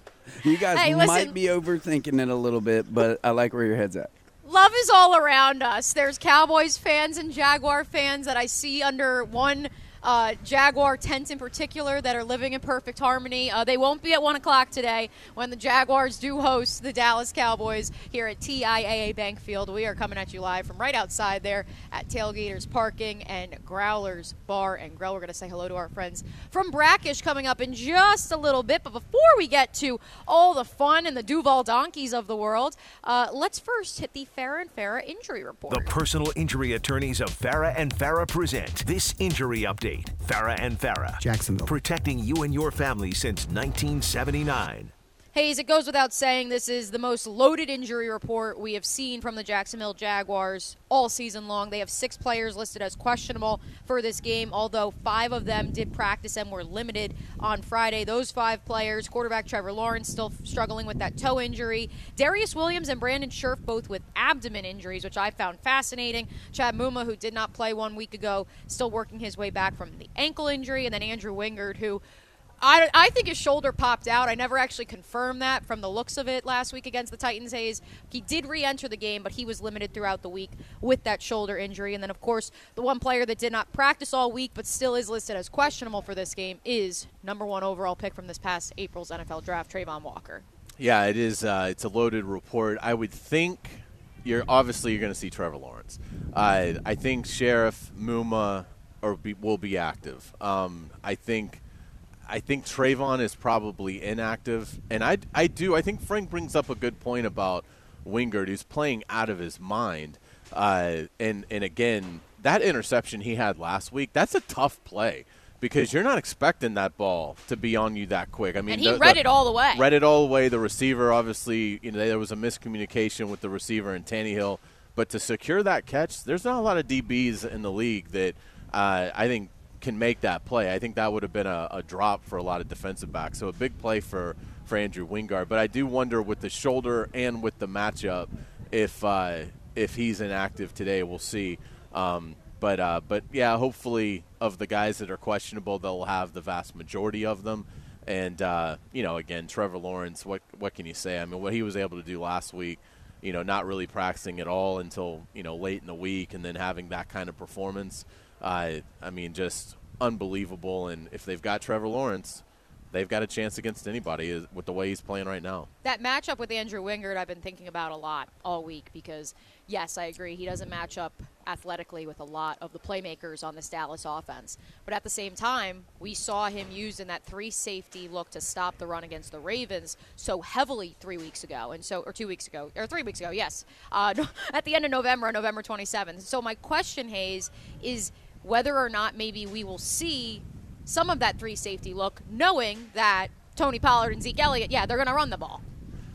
You guys hey, might be overthinking it a little bit, but I like where your head's at love is all around us. There's Cowboys fans and Jaguar fans that I see under one uh, Jaguar tents in particular that are living in perfect harmony. Uh, they won't be at 1 o'clock today when the Jaguars do host the Dallas Cowboys here at TIAA Bank Field. We are coming at you live from right outside there at Tailgaters Parking and Growlers Bar and Grill. We're going to say hello to our friends from Brackish coming up in just a little bit. But before we get to all the fun and the Duval donkeys of the world, uh, let's first hit the Farah and Farah injury report. The personal injury attorneys of Farah and Farah present this injury update. Farah and Farah. Jacksonville. Protecting you and your family since 1979. Hays, it goes without saying this is the most loaded injury report we have seen from the Jacksonville Jaguars all season long. They have six players listed as questionable for this game, although five of them did practice and were limited on Friday. Those five players quarterback Trevor Lawrence still struggling with that toe injury, Darious Williams and Brandon Scherff both with abdomen injuries, which I found fascinating. Chad Muma, who did not play one week ago, still working his way back from the ankle injury, and then Andrew Wingard, who I, I think his shoulder popped out. I never actually confirmed that from the looks of it last week against the Titans. Hays, he did re-enter the game, but he was limited throughout the week with that shoulder injury. And then, of course, the one player that did not practice all week but still is listed as questionable for this game is number one overall pick from this past April's NFL draft, Travon Walker. Yeah, it is. Uh, it's a loaded report. I would think you're obviously you're going to see Trevor Lawrence. Uh, I think Scherff Muma or be, will be active. Um, I think I think Travon is probably inactive, and I, I do. I think Frank brings up a good point about Wingard, who's playing out of his mind. Uh, and and again, that interception he had last week, that's a tough play because you're not expecting that ball to be on you that quick. I mean, and he the, read the, it all the way. Read it all the way. The receiver, obviously, you know, there was a miscommunication with the receiver and Tannehill. But to secure that catch, there's not a lot of DBs in the league that uh, I think can make that play. I think that would have been a, a, drop for a lot of defensive backs. So a big play for, for Andrew Wingard. But I do wonder with the shoulder and with the matchup if uh, if he's inactive today. We'll see. Um, but uh, but yeah, hopefully of the guys that are questionable, they'll have the vast majority of them. And uh, you know, again, Trevor Lawrence. What what can you say? I mean, what he was able to do last week. You know, not really practicing at all until you know late in the week, and then having that kind of performance. Uh, I mean, just unbelievable. And if they've got Trevor Lawrence, they've got a chance against anybody with the way he's playing right now. That matchup with Andrew Wingard, I've been thinking about a lot all week because, yes, I agree. He doesn't match up athletically with a lot of the playmakers on this Dallas offense. But at the same time, we saw him used in that three safety look to stop the run against the Ravens so heavily three weeks ago, and so or two weeks ago or three weeks ago, yes, uh, at the end of November, November 27th. So my question, Hays, is whether or not maybe we will see some of that three safety look, knowing that Tony Pollard and Zeke Elliott, yeah, they're going to run the ball.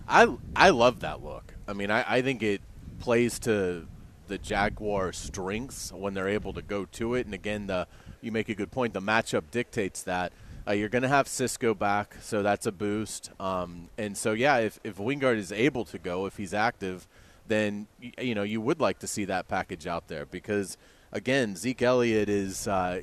I I love that look. I mean, I, I think it plays to the Jaguar strengths when they're able to go to it. And again, the you make a good point. The matchup dictates that. Uh, you're going to have Cisco back, so that's a boost. Um, and so, yeah, if, if Wingard is able to go, if he's active, then you know you would like to see that package out there because – again, Zeke Elliott is uh,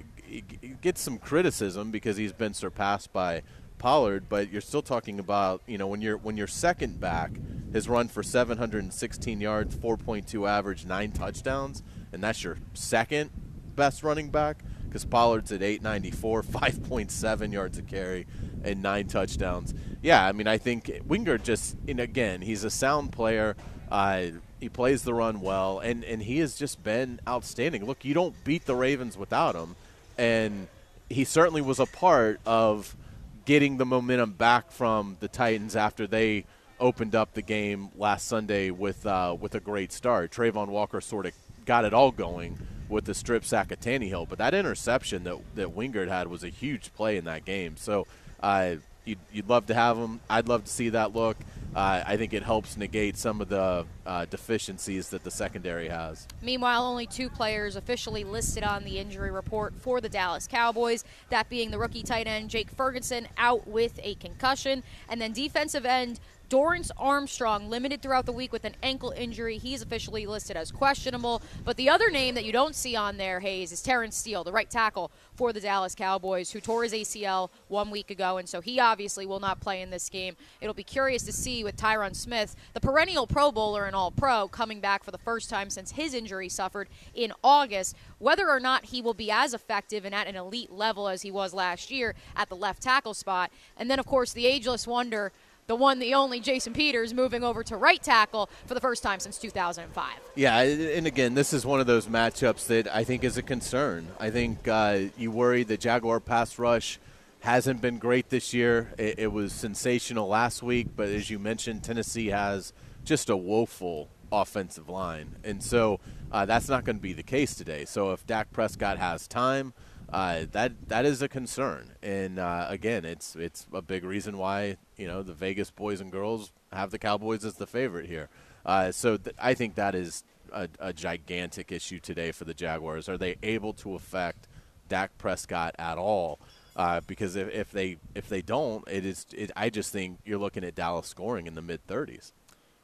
gets some criticism because he's been surpassed by Pollard, but you're still talking about you know when you're when your second back has run for 716 yards, 4.2 average, nine touchdowns, and that's your second best running back because Pollard's at 894, 5.7 yards a carry, and nine touchdowns. Yeah, I mean I think Wingard just and again he's a sound player. Uh, he plays the run well, and, and he has just been outstanding. Look, you don't beat the Ravens without him, and he certainly was a part of getting the momentum back from the Titans after they opened up the game last Sunday with uh, with a great start. Travon Walker sort of got it all going with the strip sack of Tannehill, but that interception that that Wingard had was a huge play in that game. So uh, you'd, you'd love to have him. I'd love to see that look uh, I think it helps negate some of the uh, deficiencies that the secondary has. Meanwhile, only two players officially listed on the injury report for the Dallas Cowboys, that being the rookie tight end Jake Ferguson out with a concussion, and then defensive end Dorance Armstrong limited throughout the week with an ankle injury. He's officially listed as questionable. But the other name that you don't see on there, Hays, is Terence Steele, the right tackle for the Dallas Cowboys, who tore his ACL one week ago, and so he obviously will not play in this game. It'll be curious to see with Tyron Smith, the perennial Pro Bowler and All Pro, coming back for the first time since his injury suffered in August, whether or not he will be as effective and at an elite level as he was last year at the left tackle spot. And then, of course, the ageless wonder the one, the only Jason Peters moving over to right tackle for the first time since 2005. Yeah, and again, this is one of those matchups that I think is a concern. I think uh, you worry the Jaguar pass rush hasn't been great this year. It, it, was sensational last week, but as you mentioned, Tennessee has just a woeful offensive line, and so uh, that's not going to be the case today. So if Dak Prescott has time uh, that that is a concern. And uh, again, it's it's a big reason why you know the Vegas boys and girls have the Cowboys as the favorite here. Uh, so th- I think that is a, a, gigantic issue today for the Jaguars. Are they able to affect Dak Prescott at all? Uh, because if, if they if they don't, it is. It, I just think you're looking at Dallas scoring in the mid 30s.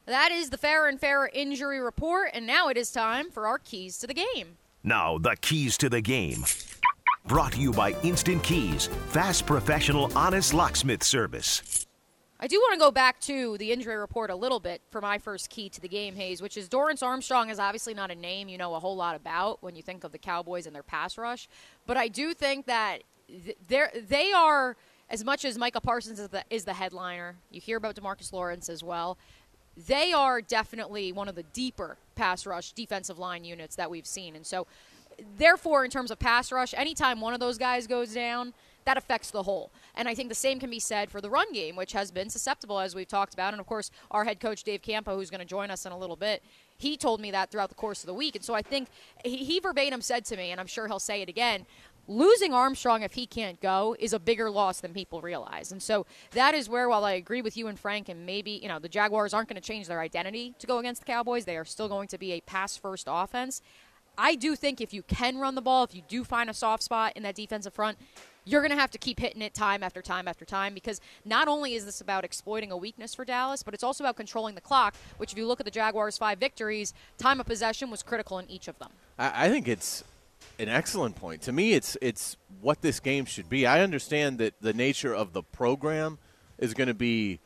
That is the Farah and Farah injury report, and now it is time for our keys to the game. Now the keys to the game. Brought to you by Instant Keys, fast, professional, honest locksmith service. I do want to go back to the injury report a little bit for my first key to the game, Hays, which is Dorance Armstrong is obviously not a name you know a whole lot about when you think of the Cowboys and their pass rush, but I do think that they're, they are as much as Micah Parsons is the, is the headliner. You hear about DeMarcus Lawrence as well. They are definitely one of the deeper pass rush defensive line units that we've seen, and so therefore, in terms of pass rush, anytime one of those guys goes down, that affects the whole. And I think the same can be said for the run game, which has been susceptible, as we've talked about. And of course, our head coach, Dave Campo, who's going to join us in a little bit, he told me that throughout the course of the week. And so I think he, he verbatim said to me, and I'm sure he'll say it again losing Armstrong if he can't go is a bigger loss than people realize. And so that is where, while I agree with you and Frank, and maybe, you know, the Jaguars aren't going to change their identity to go against the Cowboys, they are still going to be a pass first offense. I do think if you can run the ball, if you do find a soft spot in that defensive front, you're going to have to keep hitting it time after time after time because not only is this about exploiting a weakness for Dallas, but it's also about controlling the clock, which, if you look at the Jaguars' five victories, time of possession was critical in each of them. I, think it's an excellent point. To me, it's it's what this game should be. I understand that the nature of the program is going to be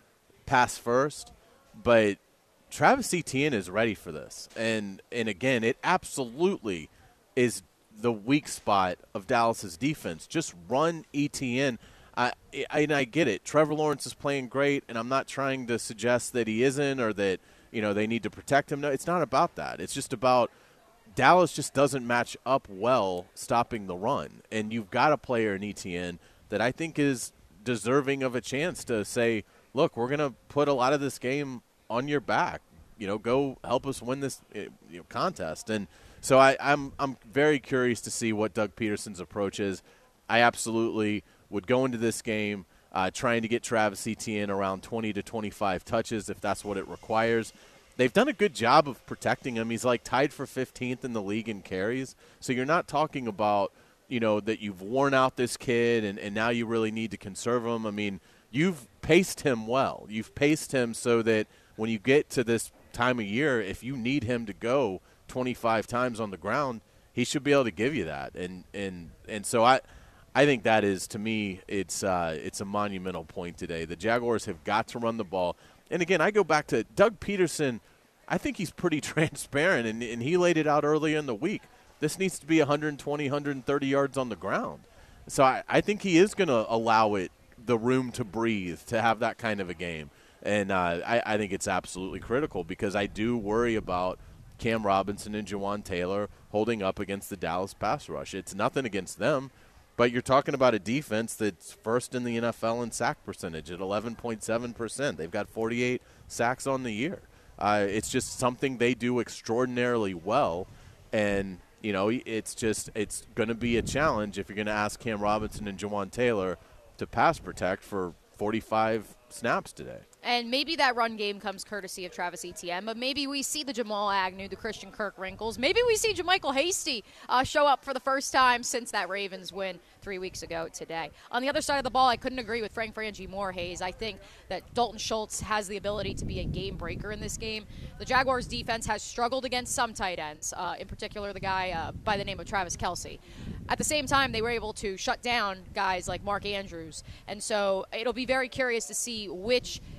pass first, but Travis Etienne is ready for this, and and again, it absolutely is the weak spot of Dallas's defense. Just run Etienne. I, I, and I get it. Trevor Lawrence is playing great, and I'm not trying to suggest that he isn't or that you know they need to protect him. No, it's not about that. It's just about Dallas just doesn't match up well stopping the run, and you've got a player in Etienne that I think is deserving of a chance to say, look, we're going to put a lot of this game on your back. You know, go help us win this eh, you know, contest. And so I, I'm I'm very curious to see what Doug Pederson's approach is. I absolutely would go into this game uh, trying to get Travis Etienne around 20 to 25 touches if that's what it requires. They've done a good job of protecting him. He's like tied for 15th in the league in carries. So you're not talking about, you know, that you've worn out this kid and, and now you really need to conserve him. I mean, you've paced him well. You've paced him so that – when you get to this time of year, if you need him to go 25 times on the ground, he should be able to give you that. And and and so I I think that is to me it's uh, it's a monumental point today. The Jaguars have got to run the ball. And again, I go back to Doug Pederson. I think he's pretty transparent, and, and he laid it out early in the week. This needs to be 120, 130 yards on the ground. So I, I think he is going to allow it the room to breathe to have that kind of a game. And uh, I, I think it's absolutely critical because I do worry about Cam Robinson and Jawaan Taylor holding up against the Dallas pass rush. It's nothing against them, but you're talking about a defense that's first in the NFL in sack percentage at 11.7%. They've got 48 sacks on the year. Uh, it's just something they do extraordinarily well. And, you know, it's just, it's going to be a challenge if you're going to ask Cam Robinson and Jawaan Taylor to pass protect for 45 snaps today. And maybe that run game comes courtesy of Travis Etienne, but maybe we see the Jamal Agnew, the Christian Kirk wrinkles. Maybe we see JaMycal Hasty uh, show up for the first time since that Ravens win three weeks ago today. On the other side of the ball, I couldn't agree with Frank Frangie more, Hays. I think that Dalton Schultz has the ability to be a game breaker in this game. The Jaguars' defense has struggled against some tight ends, uh, in particular the guy uh, by the name of Travis Kelce. At the same time, they were able to shut down guys like Mark Andrews. And so it'll be very curious to see which –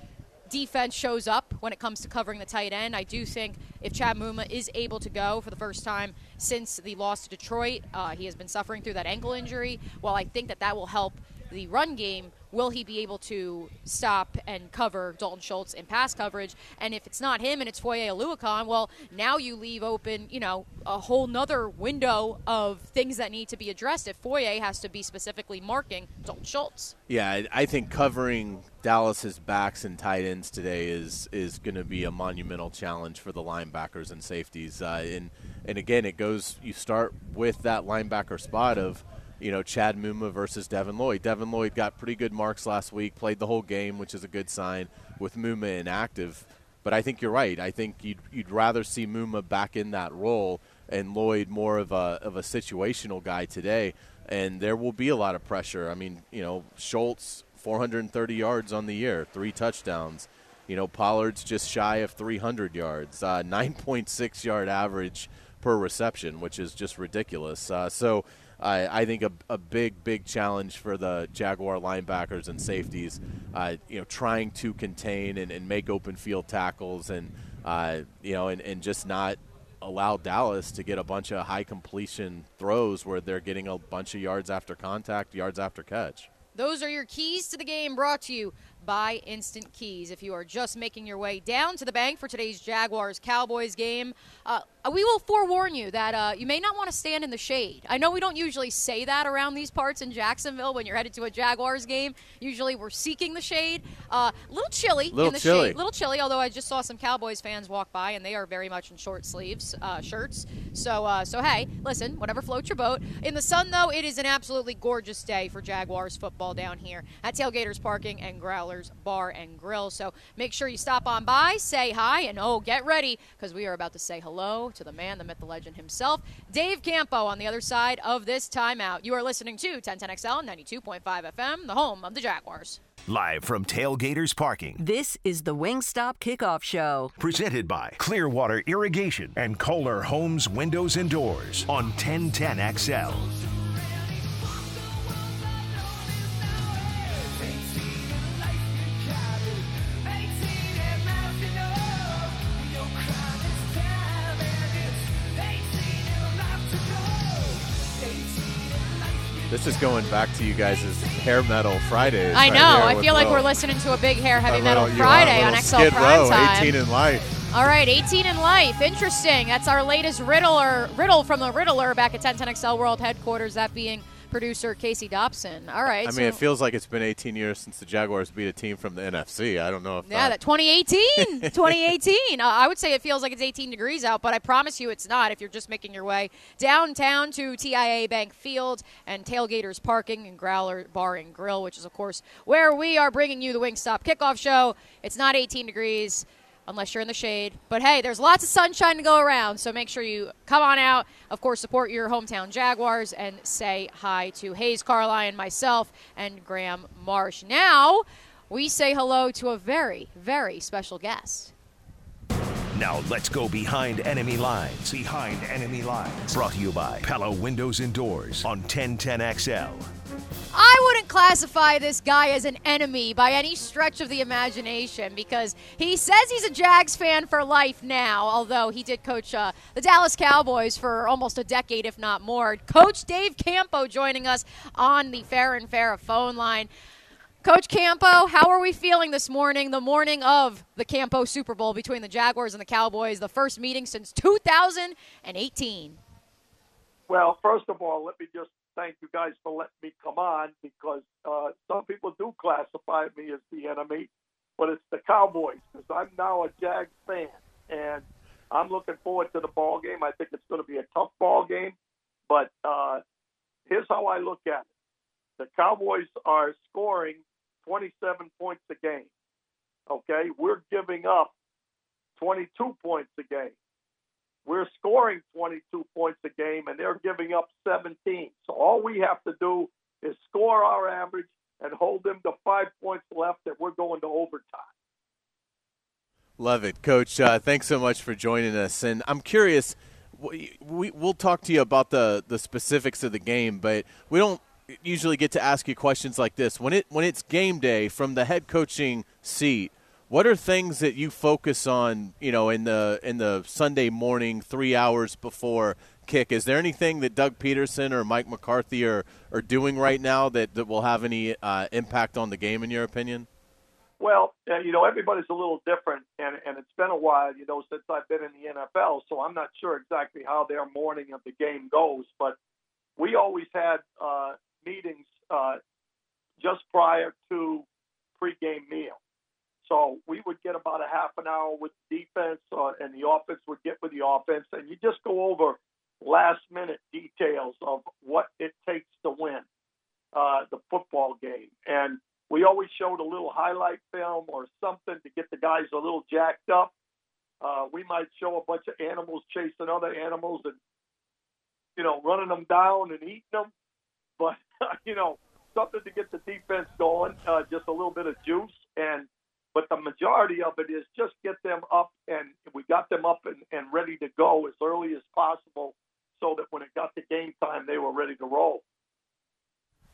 defense shows up when it comes to covering the tight end. I do think if Chad Muma is able to go for the first time since the loss to Detroit, uh, he has been suffering through that ankle injury. While I think that that will help the run game, will he be able to stop and cover Dalton Schultz in pass coverage? And if it's not him and it's Foye Oluokun, well, now you leave open, you know, a whole nother window of things that need to be addressed if Foye has to be specifically marking Dalton Schultz. Yeah, I think covering Dallas's backs and tight ends today is is going to be a monumental challenge for the linebackers and safeties. Uh, and and again, it goes. You start with that linebacker spot of you know, Chad Muma versus Devin Lloyd. Devin Lloyd got pretty good marks last week, played the whole game, which is a good sign with Muma inactive. But I think you're right. I think you'd, you'd rather see Muma back in that role and Lloyd more of a, of a situational guy today. And there will be a lot of pressure. I mean, you know, Schultz, 430 yards on the year, three touchdowns. You know, Pollard's just shy of 300 yards, uh, 9.6 yard average per reception, which is just ridiculous. Uh, so, I think a, a big, big challenge for the Jaguar linebackers and safeties, uh, you know, trying to contain and, and make open field tackles and, uh, you know, and, and just not allow Dallas to get a bunch of high completion throws where they're getting a bunch of yards after contact, yards after catch. Those are your keys to the game brought to you by Instant Keys. If you are just making your way down to the bank for today's Jaguars Cowboys game, uh, we will forewarn you that uh, you may not want to stand in the shade. I know we don't usually say that around these parts in Jacksonville when you're headed to a Jaguars game. Usually we're seeking the shade. A uh, little chilly little in the chilly. shade. little chilly, although I just saw some Cowboys fans walk by and they are very much in short sleeves uh, shirts. So, uh, so hey, listen, whatever floats your boat. In the sun, though, it is an absolutely gorgeous day for Jaguars football down here at Tailgaters Parking and Growlers Bar and Grill. So make sure you stop on by, say hi, and oh, get ready because we are about to say hello to the man, the myth, the legend himself, Dave Campo, on the other side of this timeout. You are listening to 1010XL 92.5 FM, the home of the Jaguars. Live from Tailgaters Parking. This is the Wingstop Kickoff Show. Presented by Clearwater Irrigation and Kohler Homes Windows and Doors on 1010XL. This is going back to you guys' hair metal Fridays. I right know. I feel like we're listening to a big hair heavy metal Friday on XL Skid Prime Row, Time. 18 in life. All right, 18 in life. Interesting. That's our latest riddler, riddle from the Riddler back at 1010XL World Headquarters. That being producer Casey Dobson. All right. I so- mean, it feels like it's been 18 years since the Jaguars beat a team from the NFC. I don't know if Yeah, that 2018, 2018. Uh, I would say it feels like it's 18 degrees out, but I promise you it's not. If you're just making your way downtown to TIAA Bank Field and Tailgaters Parking and Growler Bar and Grill, which is of course where we are bringing you the Wingstop Kickoff Show. It's not 18 degrees unless you're in the shade. But hey, there's lots of sunshine to go around, so make sure you come on out. Of course, support your hometown Jaguars and say hi to Hays Carlyon, myself, and Graham Marsh. Now, we say hello to a very, very special guest. Now let's go behind enemy lines. Behind enemy lines. Brought to you by Pella Windows and Doors on 1010XL. I wouldn't classify this guy as an enemy by any stretch of the imagination because he says he's a Jags fan for life now, although he did coach uh, the Dallas Cowboys for almost a decade, if not more. Coach Dave Campo joining us on the Farah and Farah phone line. Coach Campo, how are we feeling this morning, the morning of the Campo Super Bowl between the Jaguars and the Cowboys, the first meeting since 2018? Well, first of all, let me just thank you guys for letting me come on because uh, some people do classify me as the enemy, but it's the Cowboys because I'm now a Jags fan and I'm looking forward to the ball game. I think it's going to be a tough ball game, but uh, here's how I look at it: the Cowboys are scoring 27 points a game. Okay, we're giving up 22 points a game. We're scoring 22 points a game, and they're giving up 17. So all we have to do is score our average and hold them to five points left, that we're going to overtime. Love it, Coach. Uh, thanks so much for joining us. And I'm curious, we, we, will talk to you about the, the specifics of the game, but we don't usually get to ask you questions like this. When it when it's game day from the head coaching seat, what are things that you focus on, you know, in the in the Sunday morning 3 hours before kick? Is there anything that Doug Pederson or Mike McCarthy are, are doing right now that, that will have any uh, impact on the game in your opinion? Well, uh, you know, everybody's a little different, and, and it's been a while, you know, since I've been in the NFL, so I'm not sure exactly how their morning of the game goes. But we always had uh, meetings uh, just prior to pregame meal. So we would get about a half an hour with defense, uh, and the offense would get with the offense, and you just go over last minute details of what it takes to win uh, the football game. And we always showed a little highlight film or something to get the guys a little jacked up. Uh, we might show a bunch of animals chasing other animals and, you know, running them down and eating them. But, you know, something to get the defense going, uh, just a little bit of juice. And, but the majority of it is just get them up and we got them up and, and ready to go as early as possible so that when it got to game time, they were ready to roll.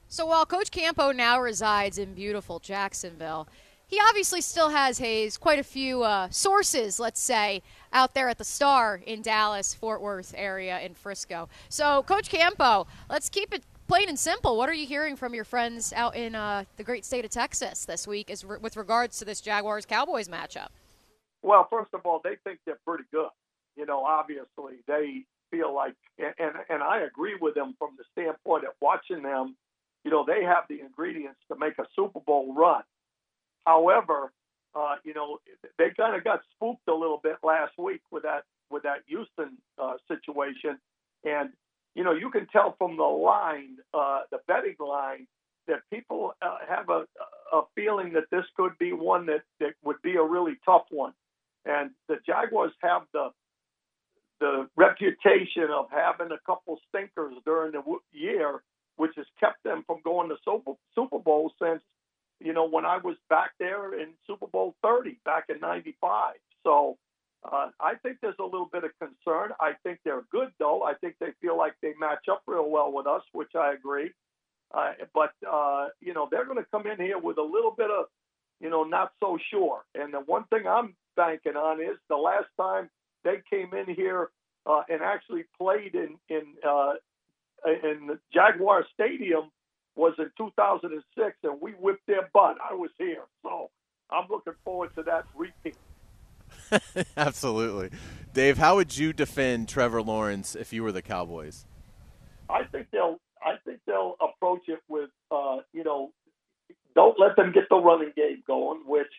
So while Coach Campo now resides in beautiful Jacksonville, he obviously still has Hays quite a few uh, sources, let's say, out there at the Star in Dallas, Fort Worth area, in Frisco. So, Coach Campo, let's keep it plain and simple. What are you hearing from your friends out in uh, the great state of Texas this week, as re- with regards to this Jaguars Cowboys matchup? Well, first of all, they think they're pretty good. You know, obviously they feel like, and and I agree with them from the standpoint of watching them you know, they have the ingredients to make a Super Bowl run. However, uh, you know, they kind of got spooked a little bit last week with that with that Houston uh, situation, and you know, you can tell from the line, uh, the betting line, that people uh, have a, a feeling that this could be one that, that would be a really tough one. And the Jaguars have the the reputation of having a couple stinkers during the year which has kept them from going to Super, Super Bowl since, you know, when I was back there in Super Bowl 30 back in 95. So uh, I think there's a little bit of concern. I think they're good, though. I think they feel like they match up real well with us, which I agree. Uh, but, uh, you know, they're going to come in here with a little bit of, you know, not so sure. And the one thing I'm banking on is the last time they came in here uh, and actually played in in uh, in Jaguar Stadium was in 2006, and we whipped their butt. I was here, so I'm looking forward to that repeat. Absolutely, Dave. How would you defend Trevor Lawrence if you were the Cowboys? I think they'll. I think they'll approach it with, uh, you know, don't let them get the running game going, which,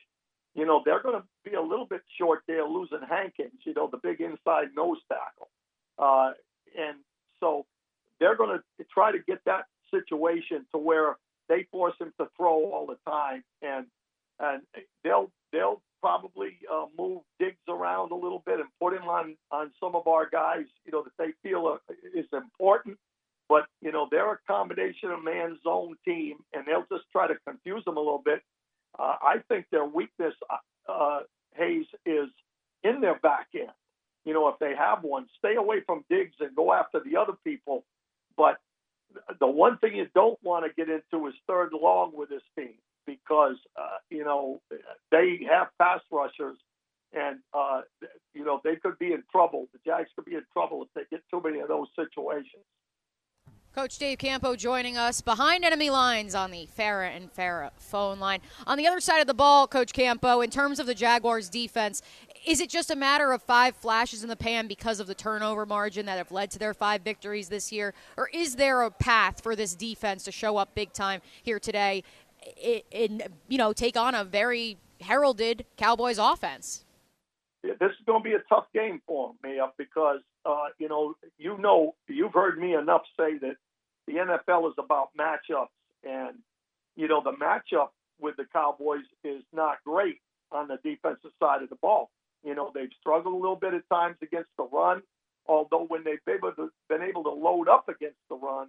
you know, they're going to be a little bit short there, losing Hankins, you know, the big inside nose tackle, uh, and so they're going to try to get that situation to where they force him to throw all the time, and and they'll they'll probably uh, move Diggs around a little bit and put him on on some of our guys, you know, that they feel uh, is important. But you know, they're a combination of man zone team, and they'll just try to confuse them a little bit. Uh, I think their weakness, uh, uh Hays, is in their back end. You know, if they have one, stay away from Diggs and go after the other people but the one thing you don't want to get into is third long with this team because uh, you know they have pass rushers, and uh, you know they could be in trouble. The Jags could be in trouble if they get too many of those situations. Coach Dave Campo joining us behind enemy lines on the Farah and Farah phone line. On the other side of the ball, Coach Campo, in terms of the Jaguars' defense, is it just a matter of five flashes in the pan because of the turnover margin that have led to their five victories this year? Or is there a path for this defense to show up big time here today and, you know, take on a very heralded Cowboys offense? Yeah, this is going to be a tough game for them, because, uh, you know, you know, you've heard me enough say that the NFL is about matchups. And, you know, the matchup with the Cowboys is not great on the defensive side of the ball. You know, they've struggled a little bit at times against the run, although when they've been able to load up against the run,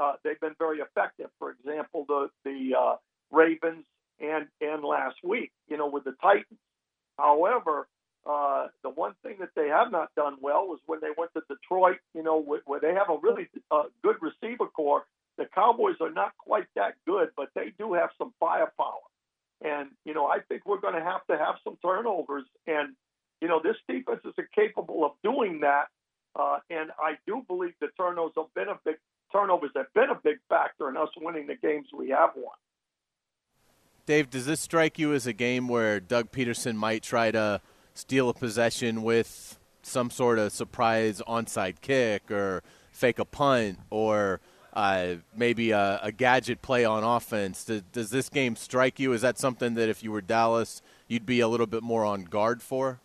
uh, they've been very effective. For example, the the uh, Ravens and and last week, you know, with the Titans. However, uh, the one thing that they have not done well was when they went to Detroit, you know, where they have a really uh, good receiver corps. The Cowboys are not quite that good, but they do have some firepower. And, you know, I think we're going to have to have some turnovers. And, you know, this defense is capable of doing that. Uh, and I do believe the turnovers have been a big turnovers have been a big factor in us winning the games we have won. Dave, does this strike you as a game where Doug Pederson might try to steal a possession with some sort of surprise onside kick or fake a punt or uh, maybe a, a, gadget play on offense. Does, does, this game strike you? Is that something that if you were Dallas, you'd be a little bit more on guard for?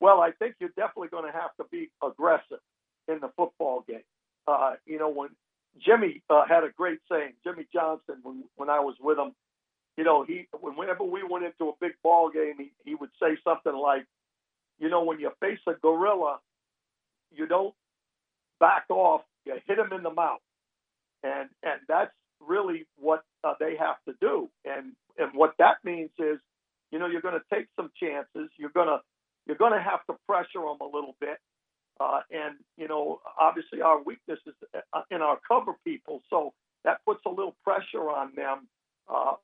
Well, I think you're definitely going to have to be aggressive in the football game. Uh, you know, when Jimmy uh, had a great saying, Jimmy Johnson, when, when I was with him, you know, he whenever we went into a big ball game, he, he would say something like, you know, when you face a gorilla, you don't back off, you hit him in the mouth, and and that's really what uh, they have to do, and and what that means is, you know, you're going to take some chances, you're gonna you're going to have to pressure them a little bit, uh, and you know, obviously our weakness is uh, in our cover people, so that puts a little pressure on them. Uh,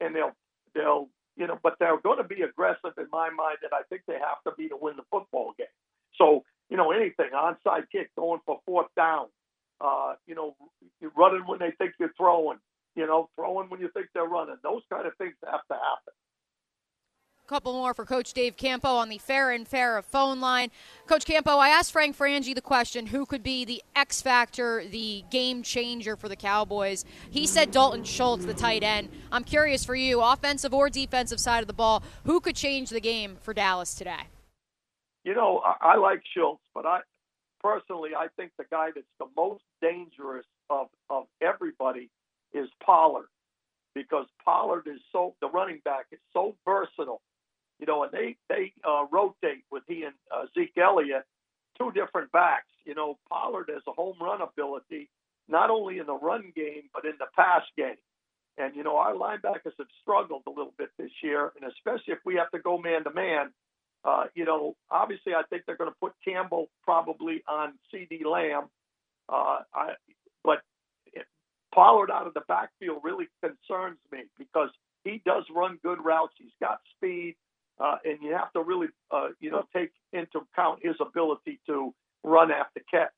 and they'll they'll you know, but they're going to be aggressive in my mind, and I think they have to be to win the football game. So you know, anything onside kick, going for fourth down, uh, you know, running when they think you're throwing, you know, throwing when you think they're running. Those kind of things have to happen couple more for Coach Dave Campo on the Farah and Farah phone line. Coach Campo, I asked Frank Frangie the question who could be the X factor, the game changer for the Cowboys. He said Dalton Schultz, the tight end. I'm curious for you, offensive or defensive side of the ball, who could change the game for Dallas today? You know, I, I like Schultz, but I personally, I think the guy that's the most dangerous of, of everybody is Pollard because Pollard is so the running back is so versatile you know, and they they uh, rotate with he and uh, Zeke Elliott, two different backs. You know, Pollard has a home run ability, not only in the run game but in the pass game. And you know, our linebackers have struggled a little bit this year, and especially if we have to go man to man. You know, obviously, I think they're going to put Campbell probably on CeeDee Lamb. Uh, I, but Pollard out of the backfield really concerns me because he does run good routes. He's got speed uh, and you have to really, uh, you know, take into account his ability to run after catch.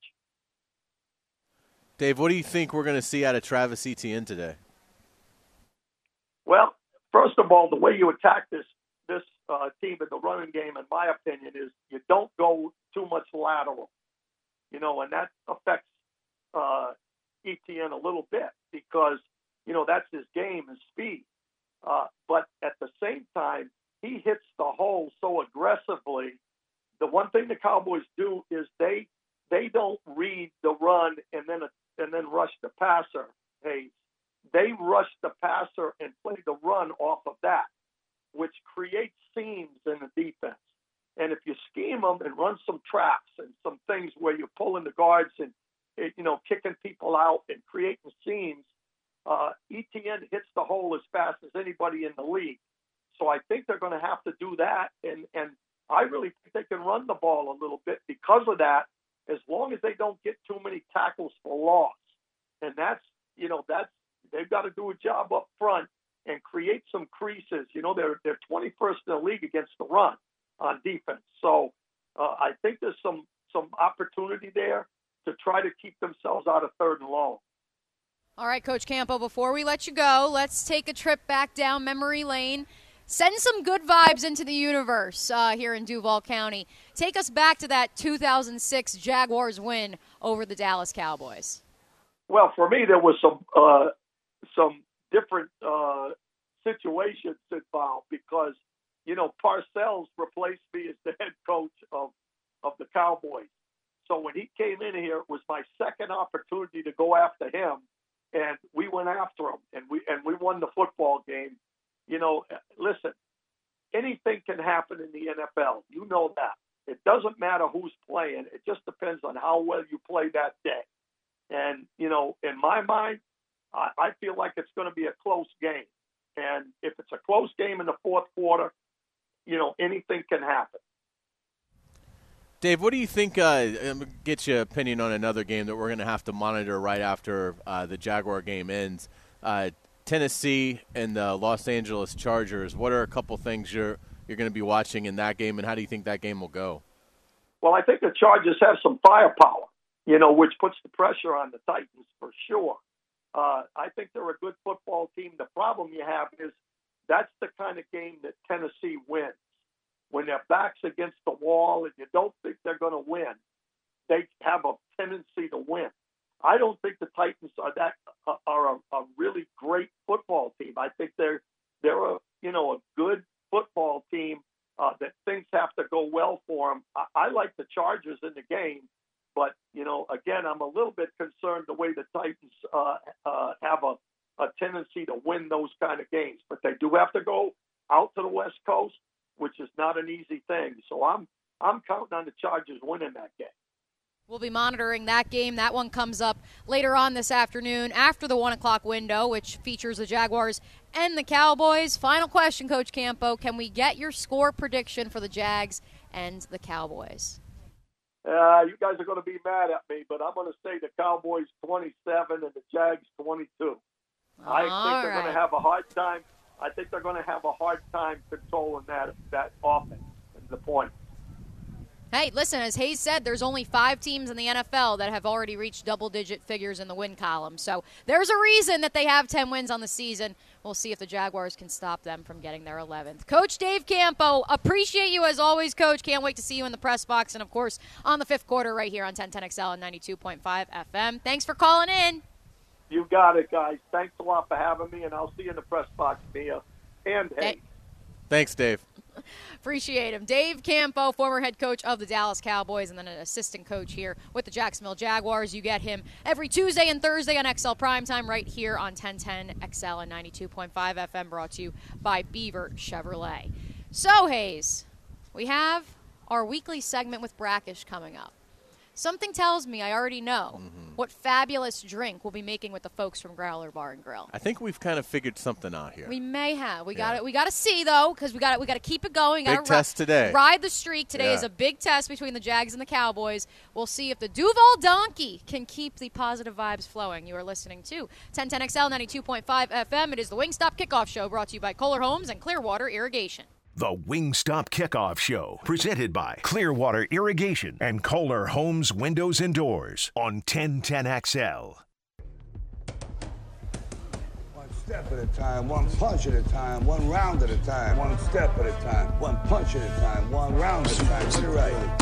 Dave, what do you think we're going to see out of Travis Etienne today? Well, first of all, the way you attack this this uh, team in the running game, in my opinion, is you don't go too much lateral. You know, and that affects uh, Etienne a little bit because you know that's his game, his speed. Uh, but at the same time, he hits the hole so aggressively. The one thing the Cowboys do is they they don't read the run and then and then rush the passer. Hey, they rush the passer and play the run off of that, which creates seams in the defense. And if you scheme them and run some traps and some things where you're pulling the guards and you know kicking people out and creating seams, uh, Etienne hits the hole as fast as anybody in the league. So I think they're going to have to do that, and and I really think they can run the ball a little bit because of that, as long as they don't get too many tackles for loss. And that's you know that's they've got to do a job up front and create some creases. You know they're they're 21st in the league against the run on defense. So uh, I think there's some some opportunity there to try to keep themselves out of third and long. All right, Coach Campo, before we let you go, let's take a trip back down memory lane send some good vibes into the universe uh, here in Duval County. Take us back to that 2006 Jaguars win over the Dallas Cowboys. Well, for me, there was some uh, some different uh, situations involved because you know Parcells replaced me as the head coach of of the Cowboys. So when he came in here, it was my second opportunity to go after him, and we went after him, and we and we won the football game you know, listen, anything can happen in the NFL. You know that. It doesn't matter who's playing. It just depends on how well you play that day. And, you know, in my mind, I, I feel like it's going to be a close game. And if it's a close game in the fourth quarter, you know, anything can happen. Dave, what do you think? Uh, get your opinion on another game that we're going to have to monitor right after uh, the Jaguar game ends. Uh, Tennessee and the Los Angeles Chargers. What are a couple things you're you're going to be watching in that game, and how do you think that game will go? Well, I think the Chargers have some firepower, you know, which puts the pressure on the Titans for sure. Uh, I think they're a good football team. The problem you have is that's the kind of game that Tennessee wins. When their back's against the wall and you don't think they're going to win, they have a tendency to win. I don't think the Titans are that are a, a really great football team. I think they're they're a you know a good football team uh, that things have to go well for them. I, I like the Chargers in the game, but you know, again, I'm a little bit concerned the way the Titans uh, uh, have a, a tendency to win those kind of games. But they do have to go out to the West Coast, which is not an easy thing. So I'm I'm counting on the Chargers winning that game. We'll be monitoring that game. That one comes up later on this afternoon after the 1 o'clock window, which features the Jaguars and the Cowboys. Final question, Coach Campo. Can we get your score prediction for the Jags and the Cowboys? Uh, you guys are going to be mad at me, but I'm going to say the Cowboys 27 and the Jags 22. I think All they're going to have a hard time. I think they're going to have a hard time controlling that that offense. The point? Hey, listen, as Hays said, there's only five teams in the NFL that have already reached double digit figures in the win column. So there's a reason that they have 10 wins on the season. We'll see if the Jaguars can stop them from getting their 11th. Coach Dave Campo, appreciate you as always, Coach. Can't wait to see you in the press box and, of course, on the fifth quarter right here on 1010XL and 92.5 FM. Thanks for calling in. You got it, guys. Thanks a lot for having me, and I'll see you in the press box, Mia. And hey. Hey. Thanks, Dave. Appreciate him. Dave Campo, former head coach of the Dallas Cowboys and then an assistant coach here with the Jacksonville Jaguars. You get him every Tuesday and Thursday on XL Primetime right here on 1010 XL and 92.5 FM brought to you by Beaver Chevrolet. So, Hays, we have our weekly segment with Brackish coming up. Something tells me I already know mm-hmm. what fabulous drink we'll be making with the folks from Growler Bar and Grill. I think we've kind of figured something out here. We may have. We Yeah. got it. We got to see though, because we got We got to keep it going. Big gotta test today. Ride the streak. Today Yeah. is a big test between the Jags and the Cowboys. We'll see if the Duval Donkey can keep the positive vibes flowing. You are listening to 1010XL 92.5 FM. It is the Wingstop Kickoff Show brought to you by Kohler Homes and Clearwater Irrigation. The Wingstop Kickoff Show, presented by Clearwater Irrigation and Kohler Homes Windows and Doors on 1010XL. One step at a time, one punch at a time, one round at a time, one step at a time, one punch at a time, one round at a time. It right.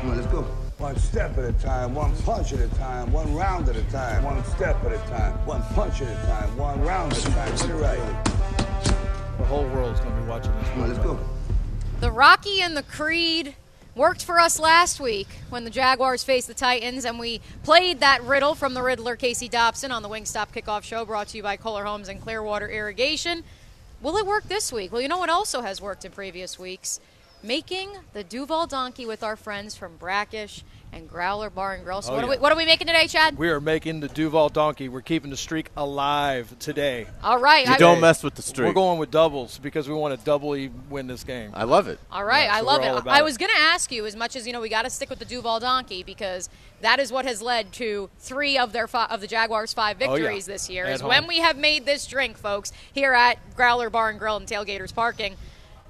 Come on, let's go. One step at a time, one punch at a time, one round at a time, one step at a time, one punch at a time, one round at a time. It right. The whole world's going to be watching this. Come on, let's go. The Rocky and the Creed worked for us last week when the Jaguars faced the Titans, and we played that riddle from the Riddler Casey Dobson on the Wingstop Kickoff Show brought to you by Kohler Homes and Clearwater Irrigation. Will it work this week? Well, you know what also has worked in previous weeks? Making the Duval Donkey with our friends from Brackish and Growler Bar and Grill. So Oh, what, are we, what are we making today, Chad? We are making the Duval Donkey. We're keeping the streak alive today. All right. You I- don't mess with the streak. We're going with doubles because we want to doubly win this game. I love it. All right, Yeah, I love it. I was going to ask you, as much as you know, we got to stick with the Duval Donkey because that is what has led to three of their fi- of the Jaguars' five Oh, yeah. victories this year. At Is when we have made this drink, folks, here at Growler Bar and Grill and Tailgaters Parking.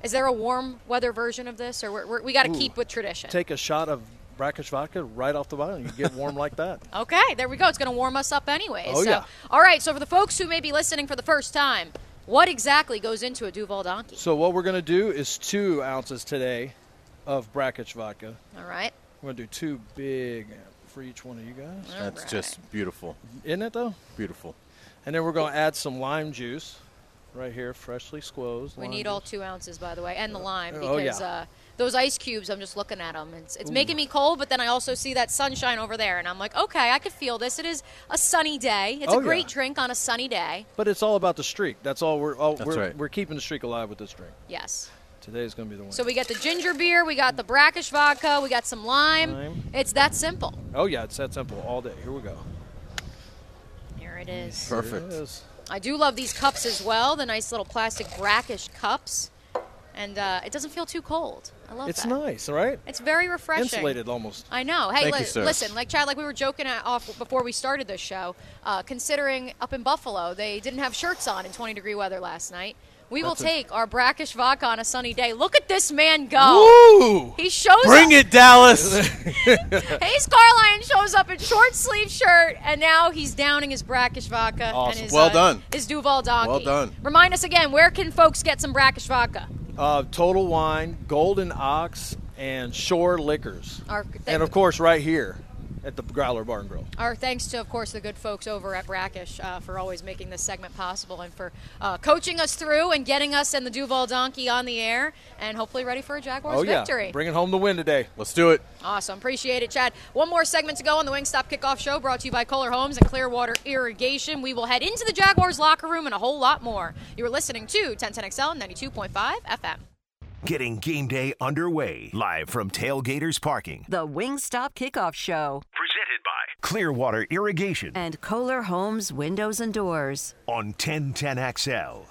Is there a warm weather version of this, or we're, we're, we got to keep with tradition? Take a shot of brackish vodka right off the bottle. You get warm like that. Okay, there we go. It's going to warm us up anyway. Oh, so, yeah. All right, so for the folks who may be listening for the first time, what exactly goes into a Duval Donkey? So what we're going to do is two ounces today of brackish vodka. All right. We're going to do two big for each one of you guys. That's just beautiful. Isn't it though? Beautiful. And then we're going to add some lime juice. right here, freshly squoze. We need lime all two ounces, by the way, and the lime Oh, because yeah. uh, those ice cubes. I'm just looking at them. It's it's making me cold, but then I also see that sunshine over there, and I'm like, okay, I could feel this. It is a sunny day. It's Oh, a great yeah. drink on a sunny day. But it's all about the streak. That's all we're. All, That's we're, right. We're keeping the streak alive with this drink. Yes. Today is going to be the one. So we got the ginger beer, we got the brackish vodka, we got some lime. Lime. It's that simple. oh yeah, it's that simple all day. Here we go. Here it is. Perfect. It is. I do love these cups as well. The nice little plastic brackish cups, and uh, it doesn't feel too cold. I love it. It's that. nice, right? It's very refreshing. Insulated almost. I know. Hey, Thank li- you, sir. listen, like Chad, like we were joking off before we started this show. Uh, considering up in Buffalo, they didn't have shirts on in 20 degree weather last night. We will That's a- take our brackish vodka on a sunny day. Look at this man go. Woo! He shows Bring up. it, Dallas. Hays Carlyon shows up in short sleeve shirt, and now he's downing his brackish vodka and Awesome. his Well uh, done. his Duval donkey. Well done. Remind us again, where can folks get some brackish vodka? Uh, Total Wine, Golden Ox, and Shore Liquors. Our, And of course, right here at the Growler Bar and Grill. Our thanks to, of course, the good folks over at Brackish uh, for always making this segment possible and for uh, coaching us through and getting us and the Duval Donkey on the air and hopefully ready for a Jaguars oh yeah, victory. bringing home the win today. Let's do it. Awesome. Appreciate it, Chad. One more segment to go on the Wingstop Kickoff Show brought to you by Kohler Homes and Clearwater Irrigation. We will head into the Jaguars locker room and a whole lot more. You are listening to 1010XL 92.5 FM. Getting game day underway live from Tailgaters Parking. The Wingstop Kickoff Show. Presented by Clearwater Irrigation And Kohler Homes Windows and Doors. on 1010XL.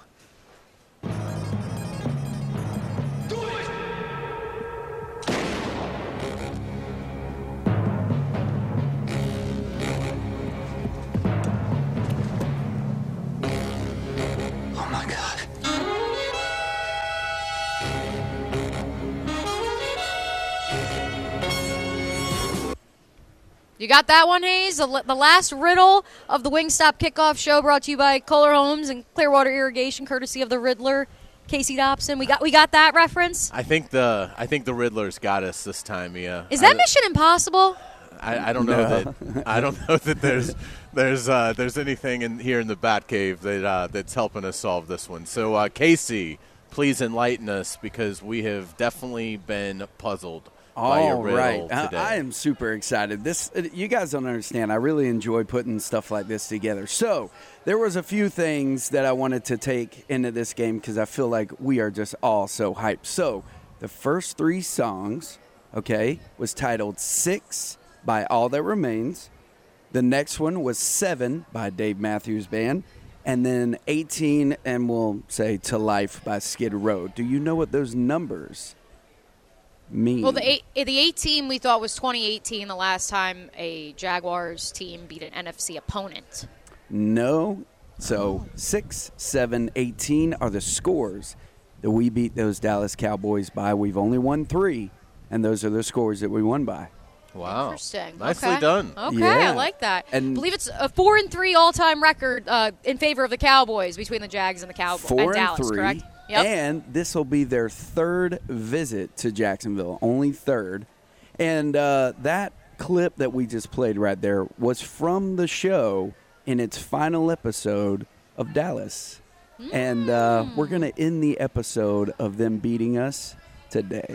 You got that one, Hays? The, the last riddle of the Wingstop Kickoff Show brought to you by Kohler Homes and Clearwater Irrigation, courtesy of the Riddler, Casey Dobson. We got we got that reference. I think the I think the Riddlers got us this time, Mia. Is that I, Mission Impossible? I, I don't know No. that I don't know that there's there's uh, there's anything in here in the Batcave that uh, that's helping us solve this one. So uh, Casey, please enlighten us because we have definitely been puzzled by your All right, I, today. I am super excited. This uh, you guys don't understand. I really enjoy putting stuff like this together. So there was a few things that I wanted to take into this game because I feel like we are just all so hyped. So the first three songs, okay, was titled Six by All That Remains. The next one was Seven by Dave Matthews Band. And then 18, and we'll say To Life by Skid Row. Do you know what those numbers mean? Well, the eight, eh, the 18 we thought was 2018, the last time a Jaguars team beat an NFC opponent. No. So six, seven, 18 are the scores that we beat those Dallas Cowboys by. We've only won three, and those are the scores that we won by. wow, Interesting. nicely okay. done. Okay, Yeah. I like that. And- I believe it's a four and three all time record uh, in favor of the Cowboys between the Jags and the Cowboys Four and and Dallas, three. correct? Yep. And this will be their third visit to Jacksonville, only third. And uh, that clip that we just played right there was from the show in its final episode of Dallas. And uh, we're going to end the episode of them beating us today.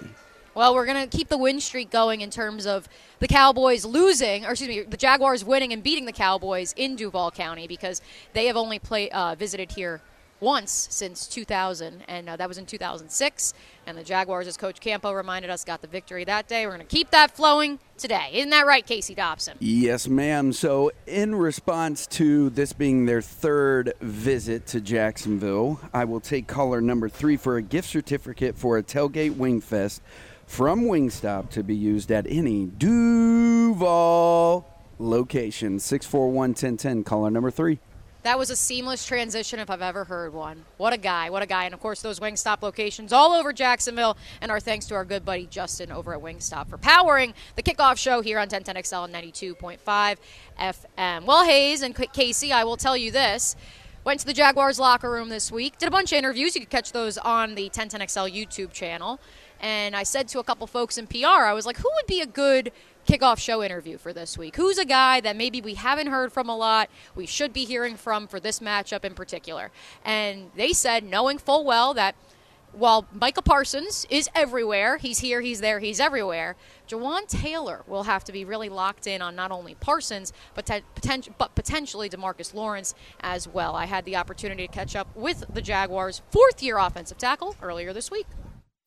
Well, we're going to keep the win streak going in terms of the Cowboys losing, or excuse me, the Jaguars winning and beating the Cowboys in Duval County because they have only play, uh, visited here once since 2000, and uh, that was in 2006. And the Jaguars, as Coach Campo reminded us, got the victory that day. We're going to keep that flowing today. Isn't that right, Casey Dobson? Yes, ma'am. So, in response to this being their third visit to Jacksonville, I will take caller number three for a gift certificate for a tailgate wing fest from Wingstop to be used at any Duval location. 641 1010, caller number three. That was a seamless transition if I've ever heard one. What a guy, what a guy. And of course, those Wingstop locations all over Jacksonville. And our thanks to our good buddy Justin over at Wingstop for powering the kickoff show here on 1010XL and 92.5 FM. Well, Hays and Casey, I will tell you this. Went to the Jaguars locker room this week, did a bunch of interviews. You could catch those on the 1010XL YouTube channel. And I said to a couple folks in PR, I was like, who would be a good kickoff show interview for this week. Who's a guy that maybe we haven't heard from a lot, we should be hearing from for this matchup in particular? And they said, knowing full well that while Micah Parsons is everywhere, he's here, he's there, he's everywhere. Jawaan Taylor will have to be really locked in on not only Parsons, but, te- poten- but potentially DeMarcus Lawrence as well. I had the opportunity to catch up with the Jaguars' fourth year offensive tackle earlier this week.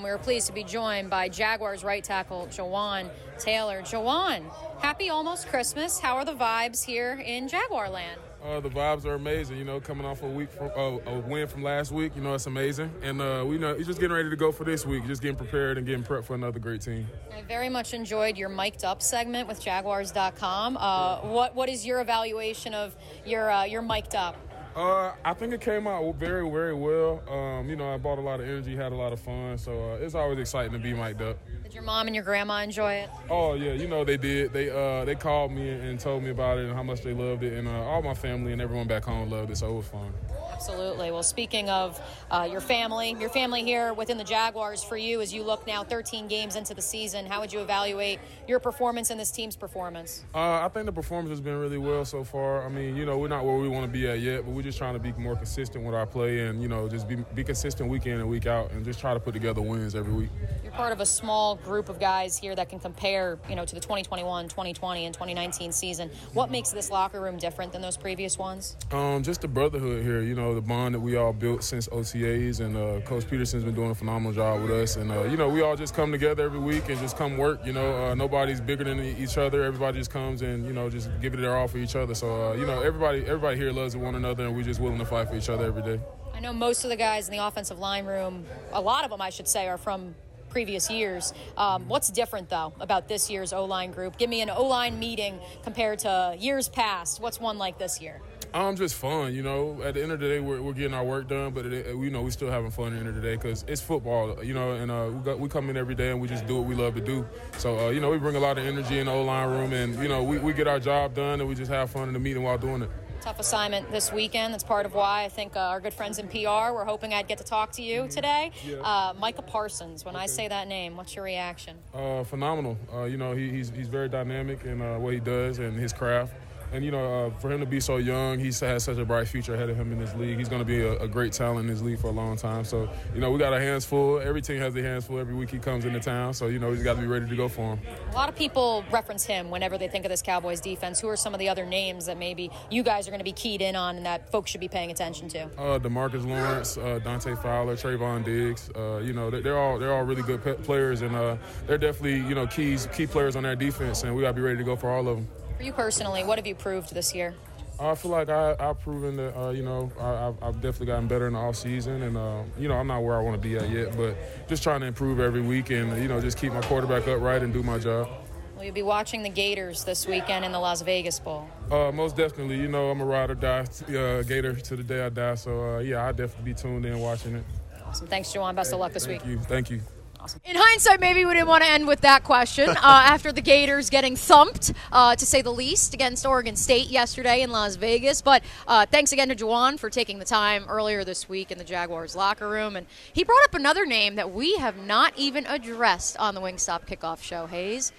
We were pleased to be joined by Jaguars right tackle Jawaan Taylor. Jawaan, happy almost Christmas. How are the vibes here in Jaguar land? Uh, the vibes are amazing. You know, coming off a week from uh, a win from last week, you know it's amazing, and uh, we know he's just getting ready to go for this week. Just getting prepared and getting prepped for another great team. I very much enjoyed your mic'd up segment with Jaguars.com. Uh, what what is your evaluation of your uh, your mic'd up? Uh, I think it came out very, very well. Um, you know, I bought a lot of energy, had a lot of fun, so uh, it's always exciting to be mic'd up. Did your mom and your grandma enjoy it? Oh yeah, you know they did. They uh, they called me and told me about it and how much they loved it, and uh, all my family and everyone back home loved it, so it was fun. Absolutely. Well, speaking of uh, your family, your family here within the Jaguars for you as you look now 13 games into the season, how would you evaluate your performance and this team's performance? Uh, I think the performance has been really well so far. I mean, you know, we're not where we want to be at yet, but we're just trying to be more consistent with our play and, you know, just be, be consistent week in and week out and just try to put together wins every week. You're part of a small group of guys here that can compare, you know, to the 2021, 2020, and 2019 season. What makes this locker room different than those previous ones? Um, just the brotherhood here, you know, the bond that we all built since OTAs, and uh, Coach Pederson's been doing a phenomenal job with us. And uh, you know, we all just come together every week and just come work. You know, uh, nobody's bigger than each other. Everybody just comes and you know just give it their all for each other. So uh, you know, everybody everybody here loves one another, and we're just willing to fight for each other every day. I know most of the guys in the offensive line room, a lot of them, I should say, are from previous years. Um, what's different, though, about this year's O line group? Give me an O line meeting compared to years past. What's one like this year? Um, just fun, you know. At the end of the day, we're, we're getting our work done, but it, we know we're still having fun at the end of the day because it's football, you know. And uh, we, got, we come in every day and we just do what we love to do. So uh, you know, we bring a lot of energy in the O line room, and you know, we, we get our job done and we just have fun in the meeting while doing it. Tough assignment this weekend. That's part of why I think uh, our good friends in PR were hoping I'd get to talk to you today. Yeah. Uh, Micah Parsons, when I say that name, what's your reaction? Uh, phenomenal. Uh, you know, he, he's he's very dynamic in uh, what he does and his craft. And you know, uh, for him to be so young, he has such a bright future ahead of him in this league. He's going to be a, a, great talent in this league for a long time. So, you know, we got our hands full. Every team has their hands full every week he comes into town. So, you know, we just got to be ready to go for him. A lot of people reference him whenever they think of this Cowboys defense. Who are some of the other names that maybe you guys are going to be keyed in on and that folks should be paying attention to? Uh, DeMarcus Lawrence, uh, Dante Fowler, Trevon Diggs. Uh, you know, they're all they're all really good players, and uh, they're definitely you know keys key players on their defense, and we got to be ready to go for all of them. For you personally, what have you proved this year? I feel like I, have proven that, uh, you know, I, have definitely gotten better in the off season, and uh, you know, I'm not where I want to be at yet, but just trying to improve every week, and you know, just keep my quarterback upright and do my job. Will you be watching the Gators this weekend in the Las Vegas Bowl? Uh, most definitely. You know, I'm a ride or die uh, Gator to the day I die, so uh, yeah, I'll definitely be tuned in watching it. Awesome. Thanks, Jawaan. Best of luck this Thank week. Thank you. Thank you. Awesome. In hindsight, maybe we didn't want to end with that question. Uh, after the Gators getting thumped, uh, to say the least, against Oregon State yesterday in Las Vegas. But uh, thanks again to Jawaan for taking the time earlier this week in the Jaguars locker room. And he brought up another name that we have not even addressed on the Wingstop kickoff show, Hays.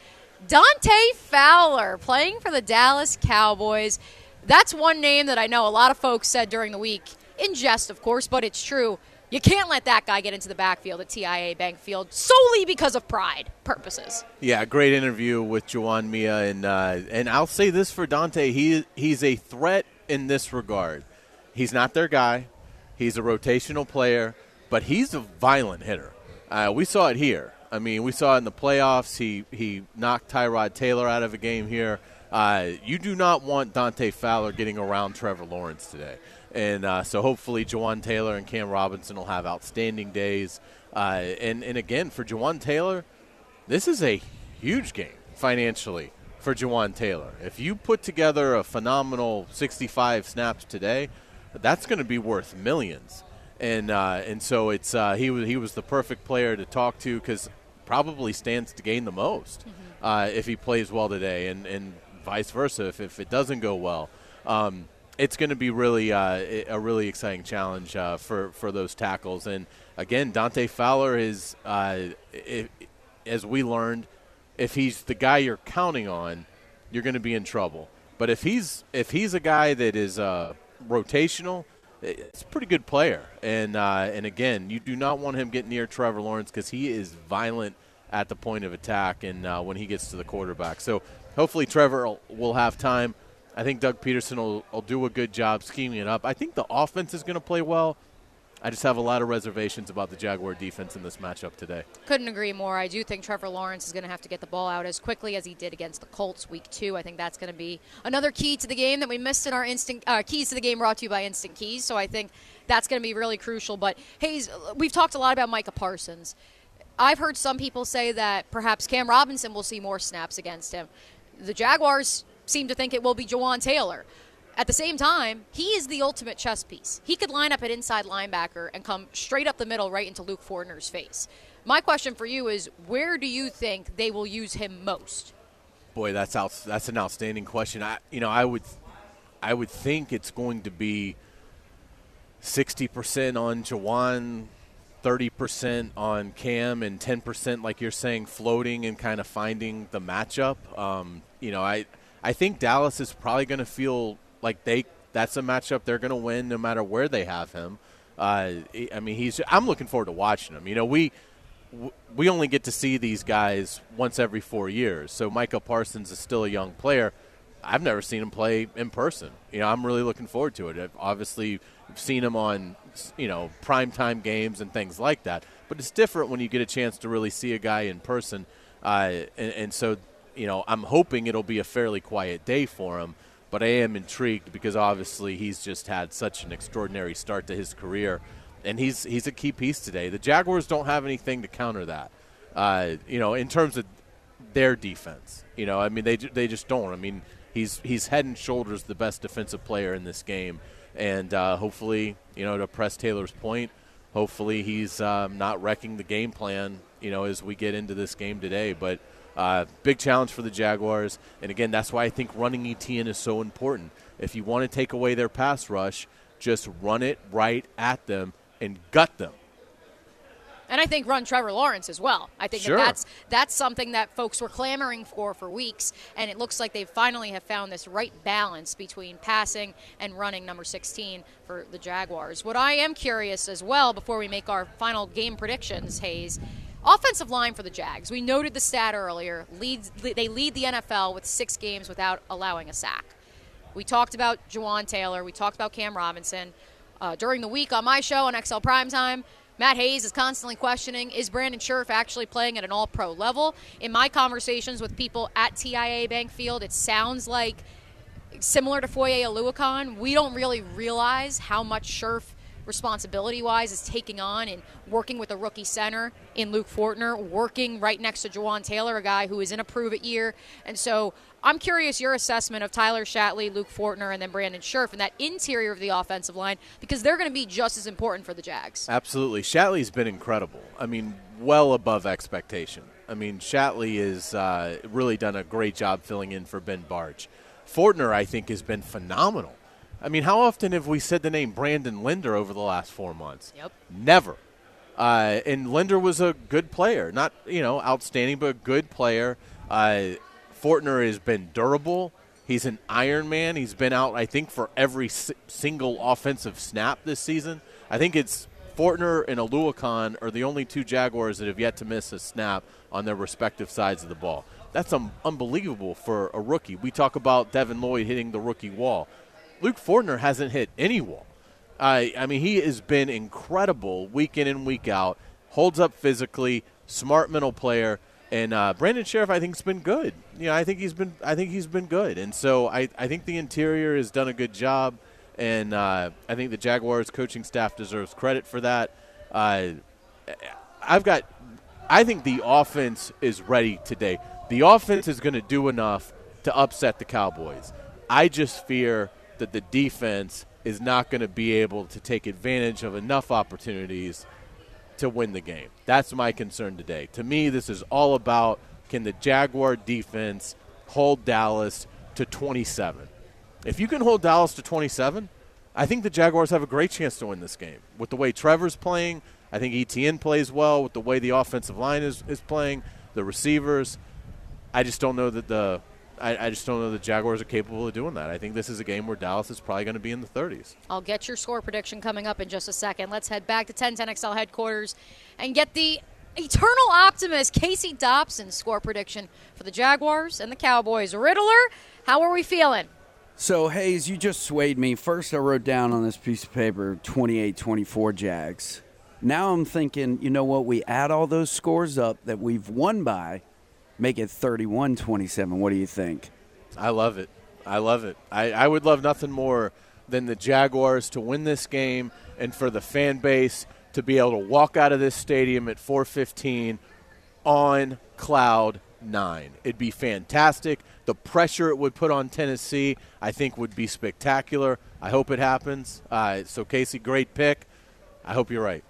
Dante Fowler playing for the Dallas Cowboys. That's one name that I know a lot of folks said during the week, in jest, of course, but it's true you can't let that guy get into the backfield at TIAA Bank Field solely because of pride purposes. Yeah, great interview with Jawaan Mia, and uh, and I'll say this for Dante, he he's a threat in this regard. He's not their guy. He's a rotational player, but he's a violent hitter. Uh, we saw it here. I mean, we saw it in the playoffs. He he knocked Tyrod Taylor out of a game here. Uh, you do not want Dante Fowler getting around Trevor Lawrence today. And uh, so hopefully Jawaan Taylor and Cam Robinson will have outstanding days. Uh, and, and again, for Jawaan Taylor, this is a huge game financially for Jawaan Taylor. If you put together a phenomenal 65 snaps today, that's going to be worth millions. And uh, and so it's uh, he was he was the perfect player to talk to because probably stands to gain the most mm-hmm. uh, if he plays well today, and, and vice versa if, if it doesn't go well. Um, it's going to be really uh, a really exciting challenge uh, for for those tackles. And again, Dante Fowler is, uh, as we learned, if he's the guy you're counting on, you're going to be in trouble. But if he's if he's a guy that is uh, rotational, it's a pretty good player. And uh, and again, you do not want him getting near Trevor Lawrence because he is violent at the point of attack and uh, when he gets to the quarterback. So hopefully Trevor will have time. I think Doug Pederson will, will do a good job scheming it up. I think the offense is going to play well. I just have a lot of reservations about the Jaguar defense in this matchup today. Couldn't agree more. I do think Trevor Lawrence is going to have to get the ball out as quickly as he did against the Colts week two. I think that's going to be another key to the game that we missed in our instant uh, keys to the game brought to you by Instant Keys. So I think that's going to be really crucial. But Hays, we've talked a lot about Micah Parsons. I've heard some people say that perhaps Cam Robinson will see more snaps against him. The Jaguars seem to think it will be Jawaan Taylor. At the same time, he is the ultimate chess piece. He could line up at inside linebacker and come straight up the middle right into Luke Fortner's face. My question for you is where do you think they will use him most? Boy, that's out, that's an outstanding question. I you know, I would I would think it's going to be 60% on Jawaan, 30% on Cam and 10% like you're saying floating and kind of finding the matchup. Um, you know, I I think Dallas is probably going to feel like they that's a matchup they're going to win no matter where they have him. Uh, I mean, he's. I'm looking forward to watching him. You know, we we only get to see these guys once every four years. So Micah Parsons is still a young player. I've never seen him play in person. You know, I'm really looking forward to it. I've obviously seen him on you know primetime games and things like that. But it's different when you get a chance to really see a guy in person. Uh, and, and so, you know, I'm hoping it'll be a fairly quiet day for him but I am intrigued because obviously he's just had such an extraordinary start to his career, and he's he's a key piece today. The Jaguars don't have anything to counter that, uh, you know, in terms of their defense. You know, I mean they they just don't. I mean he's he's head and shoulders the best defensive player in this game, and uh, hopefully you know to press Taylor's point, hopefully he's um, not wrecking the game plan. You know, as we get into this game today, but. Uh, big challenge for the Jaguars. And again, that's why I think running ETN is so important. If you want to take away their pass rush, just run it right at them and gut them. And I think run Trevor Lawrence as well. I think sure. that that's that's something that folks were clamoring for for weeks, and it looks like they finally have found this right balance between passing and running. Number 16 for the Jaguars. What I am curious as well, before we make our final game predictions, Hays, Offensive line for the Jags. We noted the stat earlier. Leads, they lead the NFL with six games without allowing a sack. We talked about Jawaan Taylor. We talked about Cam Robinson. Uh, during the week on my show on XL Primetime, Matt Hayes is constantly questioning is Brandon Scherff actually playing at an all pro level? In my conversations with people at TIAA Bank Field, it sounds like similar to Foye Oluokun, we don't really realize how much Scherff responsibility wise is taking on and working with a rookie center in Luke Fortner, working right next to Jawaan Taylor, a guy who is in a prove it year. And so I'm curious your assessment of Tyler Shatley, Luke Fortner, and then Brandon Scherff and that interior of the offensive line because they're going to be just as important for the Jags. Absolutely. Shatley's been incredible. I mean, well above expectation. I mean, Shatley has uh, really done a great job filling in for Ben Bartch. Fortner, I think, has been phenomenal. I mean, how often have we said the name Brandon Linder over the last four months? Yep. Never. Uh, and Linder was a good player, not you know outstanding, but a good player. Uh, Fortner has been durable. He's an Iron Man. He's been out, I think, for every si- single offensive snap this season. I think it's Fortner and Oluokun are the only two Jaguars that have yet to miss a snap on their respective sides of the ball. That's um, unbelievable for a rookie. We talk about Devin Lloyd hitting the rookie wall. Luke Fortner hasn't hit any wall. I, I mean, he has been incredible week in and week out. Holds up physically, smart mental player, and uh, Brandon Scherff I think has been good. You know, I think he's been I think he's been good, and so I, I think the interior has done a good job, and uh, I think the Jaguars coaching staff deserves credit for that. Uh, I've got, I think the offense is ready today. The offense is going to do enough to upset the Cowboys. I just fear that the defense is not going to be able to take advantage of enough opportunities to win the game. That's my concern today. To me, this is all about can the Jaguar defense hold Dallas to 27? If you can hold Dallas to 27, I think the Jaguars have a great chance to win this game. With the way Trevor's playing, I think ETN plays well. With the way the offensive line is, is playing, the receivers, I just don't know that the I, I just don't know the Jaguars are capable of doing that. I think this is a game where Dallas is probably going to be in the 30s. I'll get your score prediction coming up in just a second. Let's head back to 1010XL headquarters and get the eternal optimist Casey Dobson score prediction for the Jaguars and the Cowboys. Riddler, how are we feeling? So, Hays, you just swayed me. First, I wrote down on this piece of paper 28 24 Jags. Now I'm thinking, you know what? We add all those scores up that we've won by, make it 31 27. What do you think? I love it. I love it. I, I would love nothing more than the Jaguars to win this game and for the fan base to be able to walk out of this stadium at 415 on cloud nine. It'd be fantastic. The pressure it would put on Tennessee, I think, would be spectacular. I hope it happens. Uh, so, Casey, great pick. I hope you're right.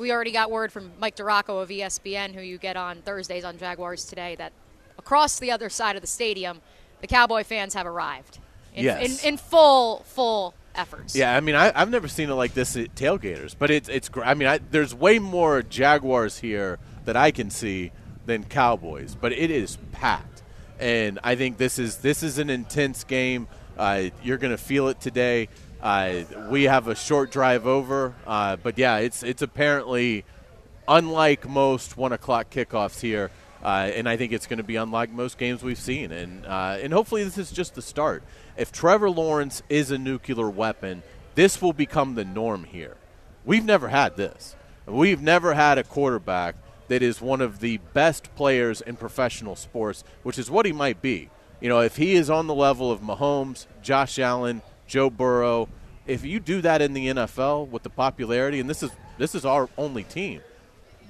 We already got word from Mike DiRocco of ESPN, who you get on Thursdays on Jaguars Today, that across the other side of the stadium, the Cowboy fans have arrived in, Yes. in, in full, full efforts. Yeah, I mean, I, I've never seen it like this at tailgaters, but it's it's. I mean, I, there's way more Jaguars here that I can see than Cowboys, but it is packed, and I think this is this is an intense game. Uh, you're going to feel it today. Uh, we have a short drive over, uh, but yeah, it's it's apparently unlike most one o'clock kickoffs here, uh, and I think it's going to be unlike most games we've seen. And uh, and hopefully this is just the start. If Trevor Lawrence is a nuclear weapon, this will become the norm here. We've never had this. We've never had a quarterback that is one of the best players in professional sports, which is what he might be. You know, if he is on the level of Mahomes, Josh Allen, Joe Burrow, if you do that in the NFL with the popularity, and this is this is our only team,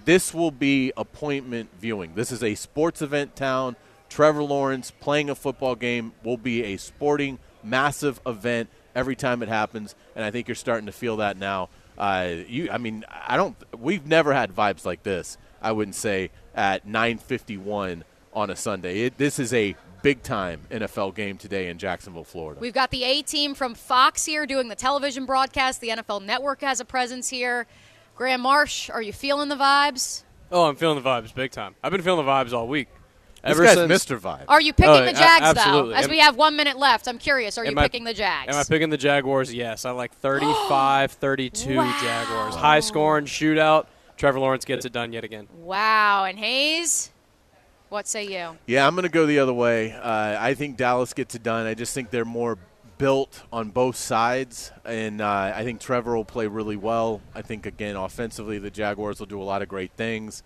this will be appointment viewing. This is a sports event town. Trevor Lawrence playing a football game will be a sporting, massive event every time it happens, and I think you're starting to feel that now. Uh, you, I mean, I don't. We've never had vibes like this. I wouldn't say at 9:51 on a Sunday. It, this is a big time NFL game today in Jacksonville, Florida. We've got the A team from Fox here doing the television broadcast. The NFL Network has a presence here. Graham Marsh, are you feeling the vibes? Oh, I'm feeling the vibes big time. I've been feeling the vibes all week. This Ever guy's since Mr. Vibe. Are you picking Oh, the a- Jags, absolutely. though? As Am- we have one minute left, I'm curious. Are you Am I- picking the Jags? Am I picking the Jaguars? Yes. I like 35 32 Jaguars. High scoring shootout. Trevor Lawrence gets it done yet again. wow. And Hays, what say you? Yeah, I'm going to go the other way. Uh, I think Dallas gets it done. I just think they're more built on both sides, and uh, I think Trevor will play really well. I think again offensively, the Jaguars will do a lot of great things,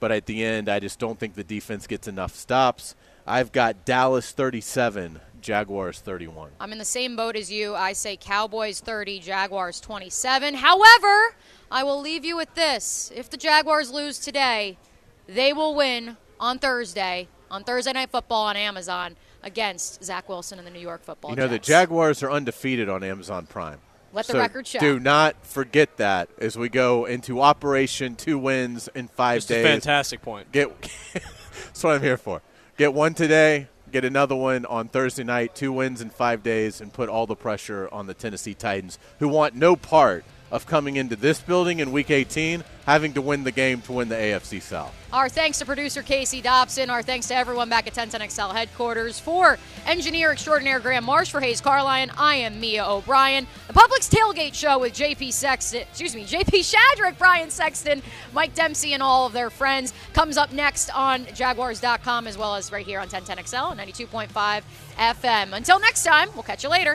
but at the end, I just don't think the defense gets enough stops. I've got Dallas 37, Jaguars 31. I'm in the same boat as you. I say Cowboys 30, Jaguars 27. However, I will leave you with this. If the Jaguars lose today, they will win on Thursday, on Thursday Night Football on Amazon against Zach Wilson and the New York football You know, the Jaguars are undefeated on Amazon Prime. Let the So record show. Do not forget that as we go into Operation Two Wins in five Just a days. fantastic point. Get that's what I'm here for. Get one today, get another one on Thursday night, two wins in five days, and put all the pressure on the Tennessee Titans, who want no part of coming into this building in Week 18, having to win the game to win the AFC South. Our thanks to producer Casey Dobson. Our thanks to everyone back at 1010XL headquarters. For engineer extraordinaire Graham Marsh, for Hays Carlyon, I am Mia O'Brien. The Publix Tailgate Show with JP Sexton, excuse me, JP Shadrick, Brian Sexton, Mike Dempsey, and all of their friends comes up next on Jaguars.com as well as right here on 1010XL and 92.5 FM. Until next time, we'll catch you later.